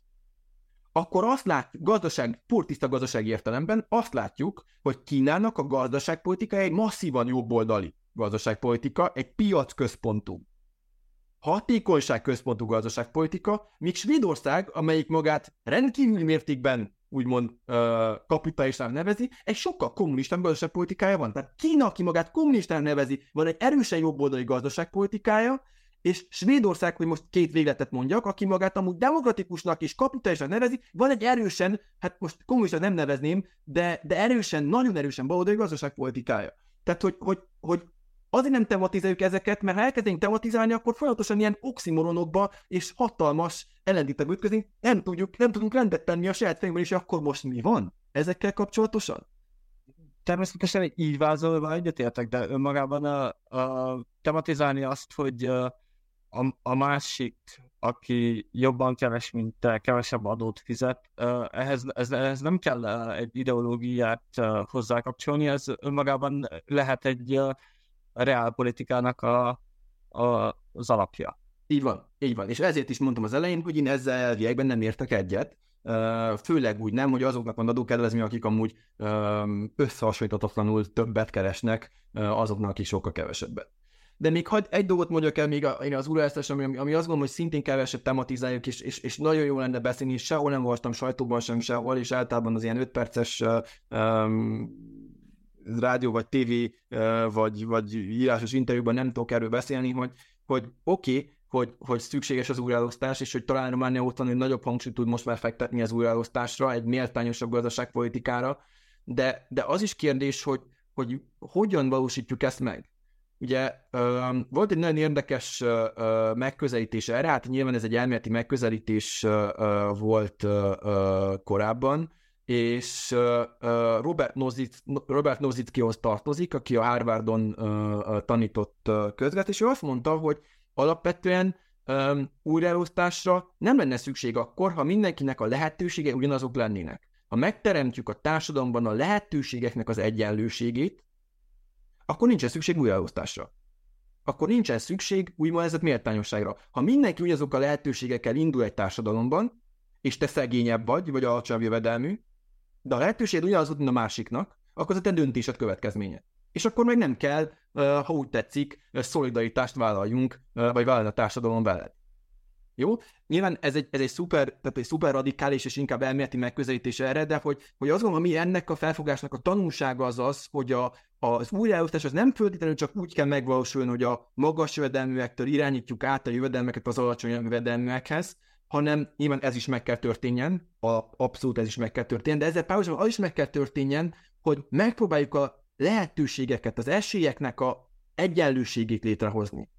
akkor azt látjuk, gazdaság, purtiszta gazdasági értelemben azt látjuk, hogy Kínának a gazdaságpolitika egy masszívan jobboldali gazdaságpolitika, egy piacközpontú, hatékonyságközpontú gazdaságpolitika, míg Svédország, amelyik magát rendkívül mértékben úgymond uh, kapitalistának nevezi, egy sokkal kommunistább gazdaságpolitikája van. Tehát Kína, aki magát kommunistának nevezi, van egy erősen jobboldali gazdaságpolitikája, és Svédország, hogy most két végletet mondjak, aki magát amúgy demokratikusnak és kapitalistának nevezi, van egy erősen, hát most kommunista nem nevezném, de, de erősen, nagyon erősen baloldali gazdaságpolitikája. Tehát, hogy, hogy, hogy Azért nem tematizáljuk ezeket, mert ha elkezdünk tematizálni, akkor folyamatosan ilyen oximoronokba és hatalmas ellentétek ütközni, nem, tudjuk, nem tudunk rendet tenni a saját fejünkben, és akkor most mi van ezekkel kapcsolatosan? Természetesen így vázolva egyetértek, de önmagában a, a tematizálni azt, hogy a, a másik, aki jobban keves, mint te, kevesebb adót fizet, ehhez, ez, ehhez nem kell egy ideológiát hozzákapcsolni, ez önmagában lehet egy a reálpolitikának a, a, az alapja. Így van, így van. És ezért is mondtam az elején, hogy én ezzel elviekben nem értek egyet, főleg úgy nem, hogy azoknak van adókedvezmény, akik amúgy összehasonlíthatatlanul többet keresnek, azoknak, akik sokkal kevesebbet. De még hagy, egy dolgot mondjak el még én az újraesztes, ami, ami azt gondolom, hogy szintén kevesebb tematizáljuk, és, és, és nagyon jó lenne beszélni, és sehol nem voltam sajtóban sem, sehol, és általában az ilyen 5 perces um, rádió, vagy tévé, vagy, vagy írásos interjúban nem tudok erről beszélni, hogy, hogy oké, okay, hogy, hogy szükséges az újraelosztás, és hogy talán Románia ott van, hogy nagyobb hangsúlyt tud most már fektetni az újraelosztásra, egy méltányosabb gazdaságpolitikára, de, de az is kérdés, hogy, hogy hogyan valósítjuk ezt meg. Ugye volt egy nagyon érdekes megközelítés erre, hát nyilván ez egy elméleti megközelítés volt korábban, és Robert, Nozic, Robert Nozickihoz tartozik, aki a Harvardon tanított közvet, és ő azt mondta, hogy alapvetően újraelosztásra nem lenne szükség akkor, ha mindenkinek a lehetősége ugyanazok lennének. Ha megteremtjük a társadalomban a lehetőségeknek az egyenlőségét, akkor nincsen szükség újraelosztásra. Akkor nincsen szükség úgymond méltányosságra. Ha mindenki ugyanazok a lehetőségekkel indul egy társadalomban, és te szegényebb vagy, vagy alacsonyabb jövedelmű, de a lehetőség ugyanaz, mint a másiknak, akkor az a te döntésed következménye. És akkor meg nem kell, ha úgy tetszik, szolidaritást vállaljunk, vagy vállalni a társadalom veled. Jó? Nyilván ez egy, ez egy szuper, tehát egy szuper radikális és inkább elméleti megközelítés erre, de hogy, hogy azt gondolom, ami ennek a felfogásnak a tanulsága az az, hogy a, az újraelosztás az nem feltétlenül csak úgy kell megvalósulni, hogy a magas jövedelműektől irányítjuk át a jövedelmeket az alacsony jövedelműekhez, hanem nyilván ez is meg kell történjen, a, abszolút ez is meg kell történjen, de ezzel párhuzamosan az is meg kell történjen, hogy megpróbáljuk a lehetőségeket, az esélyeknek a egyenlőségét létrehozni.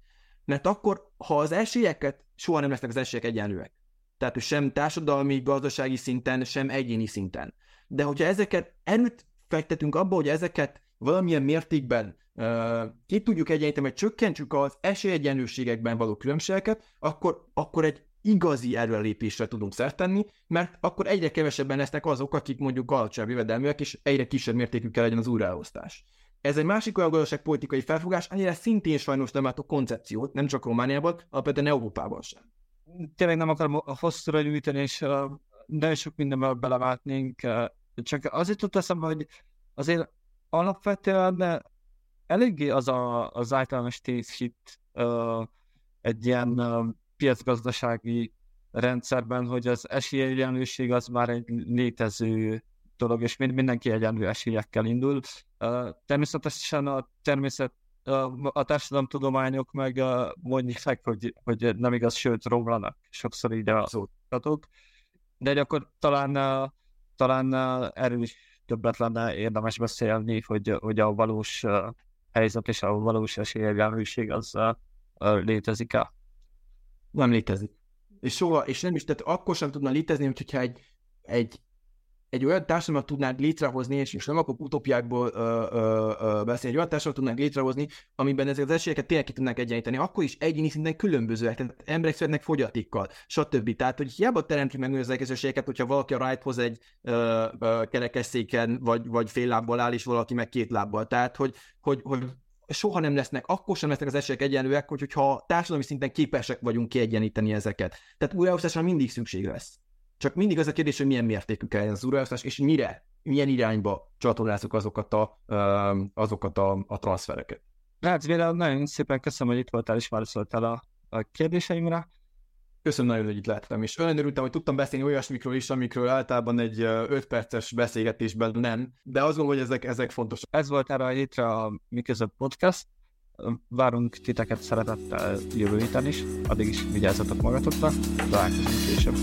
Mert akkor, ha az esélyeket, soha nem lesznek az esélyek egyenlőek. Tehát sem társadalmi, gazdasági szinten, sem egyéni szinten. De hogyha ezeket erőt fektetünk abba, hogy ezeket valamilyen mértékben uh, ki tudjuk egyenlíteni, hogy csökkentsük az esélyegyenlőségekben való különbségeket, akkor, akkor egy igazi előrelépésre tudunk szert tenni, mert akkor egyre kevesebben lesznek azok, akik mondjuk alacsonyabb jövedelműek, és egyre kisebb mértékű kell legyen az újraelosztás. Ez egy másik olyan gazdaságpolitikai felfogás, annyira szintén sajnos nem látok koncepciót, nem csak Romániában, alapvetően Európában sem. Tényleg nem akarom hosszúra gyűjteni, és nagyon sok mindenben beleváltnénk, csak azért tudta eszembe, hogy azért alapvetően eléggé az a, az általános tézhit egy ilyen piacgazdasági rendszerben, hogy az esélyegyenlőség az már egy létező dolog, és mindenki egyenlő esélyekkel indul. Természetesen a természet a társadalomtudományok meg mondják, hogy, hogy nem igaz, sőt romlanak sokszor így az oktatók. De akkor talán, talán erről is többet lenne érdemes beszélni, hogy, hogy a valós helyzet és a valós esélyegyenlőség az létezik-e? Nem létezik. És soha, és nem is, tehát akkor sem tudna létezni, hogyha egy, egy egy olyan társadalmat tudnánk létrehozni, és, és nem akarok utópiákból ö, ö, ö, beszélni, egy olyan társadalmat tudnánk létrehozni, amiben ezek az esélyeket tényleg ki tudnánk egyenlíteni, akkor is egyéni szinten különbözőek, tehát emberek születnek fogyatékkal, stb. Tehát, hogy hiába teremtjük meg ezeket az esélyeket, hogyha valaki a right hoz egy ö, ö, kerekesszéken, vagy, vagy fél lábbal áll, és valaki meg két lábbal. Tehát, hogy, hogy, hogy soha nem lesznek, akkor sem lesznek az esélyek egyenlőek, hogyha társadalmi szinten képesek vagyunk kiegyeníteni ezeket. Tehát újraosztásra mindig szükség lesz. Csak mindig az a kérdés, hogy milyen mértékű kell az újraosztás, és mire, milyen irányba csatornázzuk azokat a, azokat a, a transfereket. Hát Véle, nagyon szépen köszönöm, hogy itt voltál és válaszoltál a, a kérdéseimre. Köszönöm nagyon, hogy itt lettem, és olyan örültem, hogy tudtam beszélni olyasmikről is, amikről általában egy 5 perces beszélgetésben nem, de azt gondolom, hogy ezek, ezek fontosak. Ez volt erre a hétre a Mi Között Podcast. Várunk titeket szeretettel jövő héten is, addig is vigyázzatok magatokra, találkozunk később.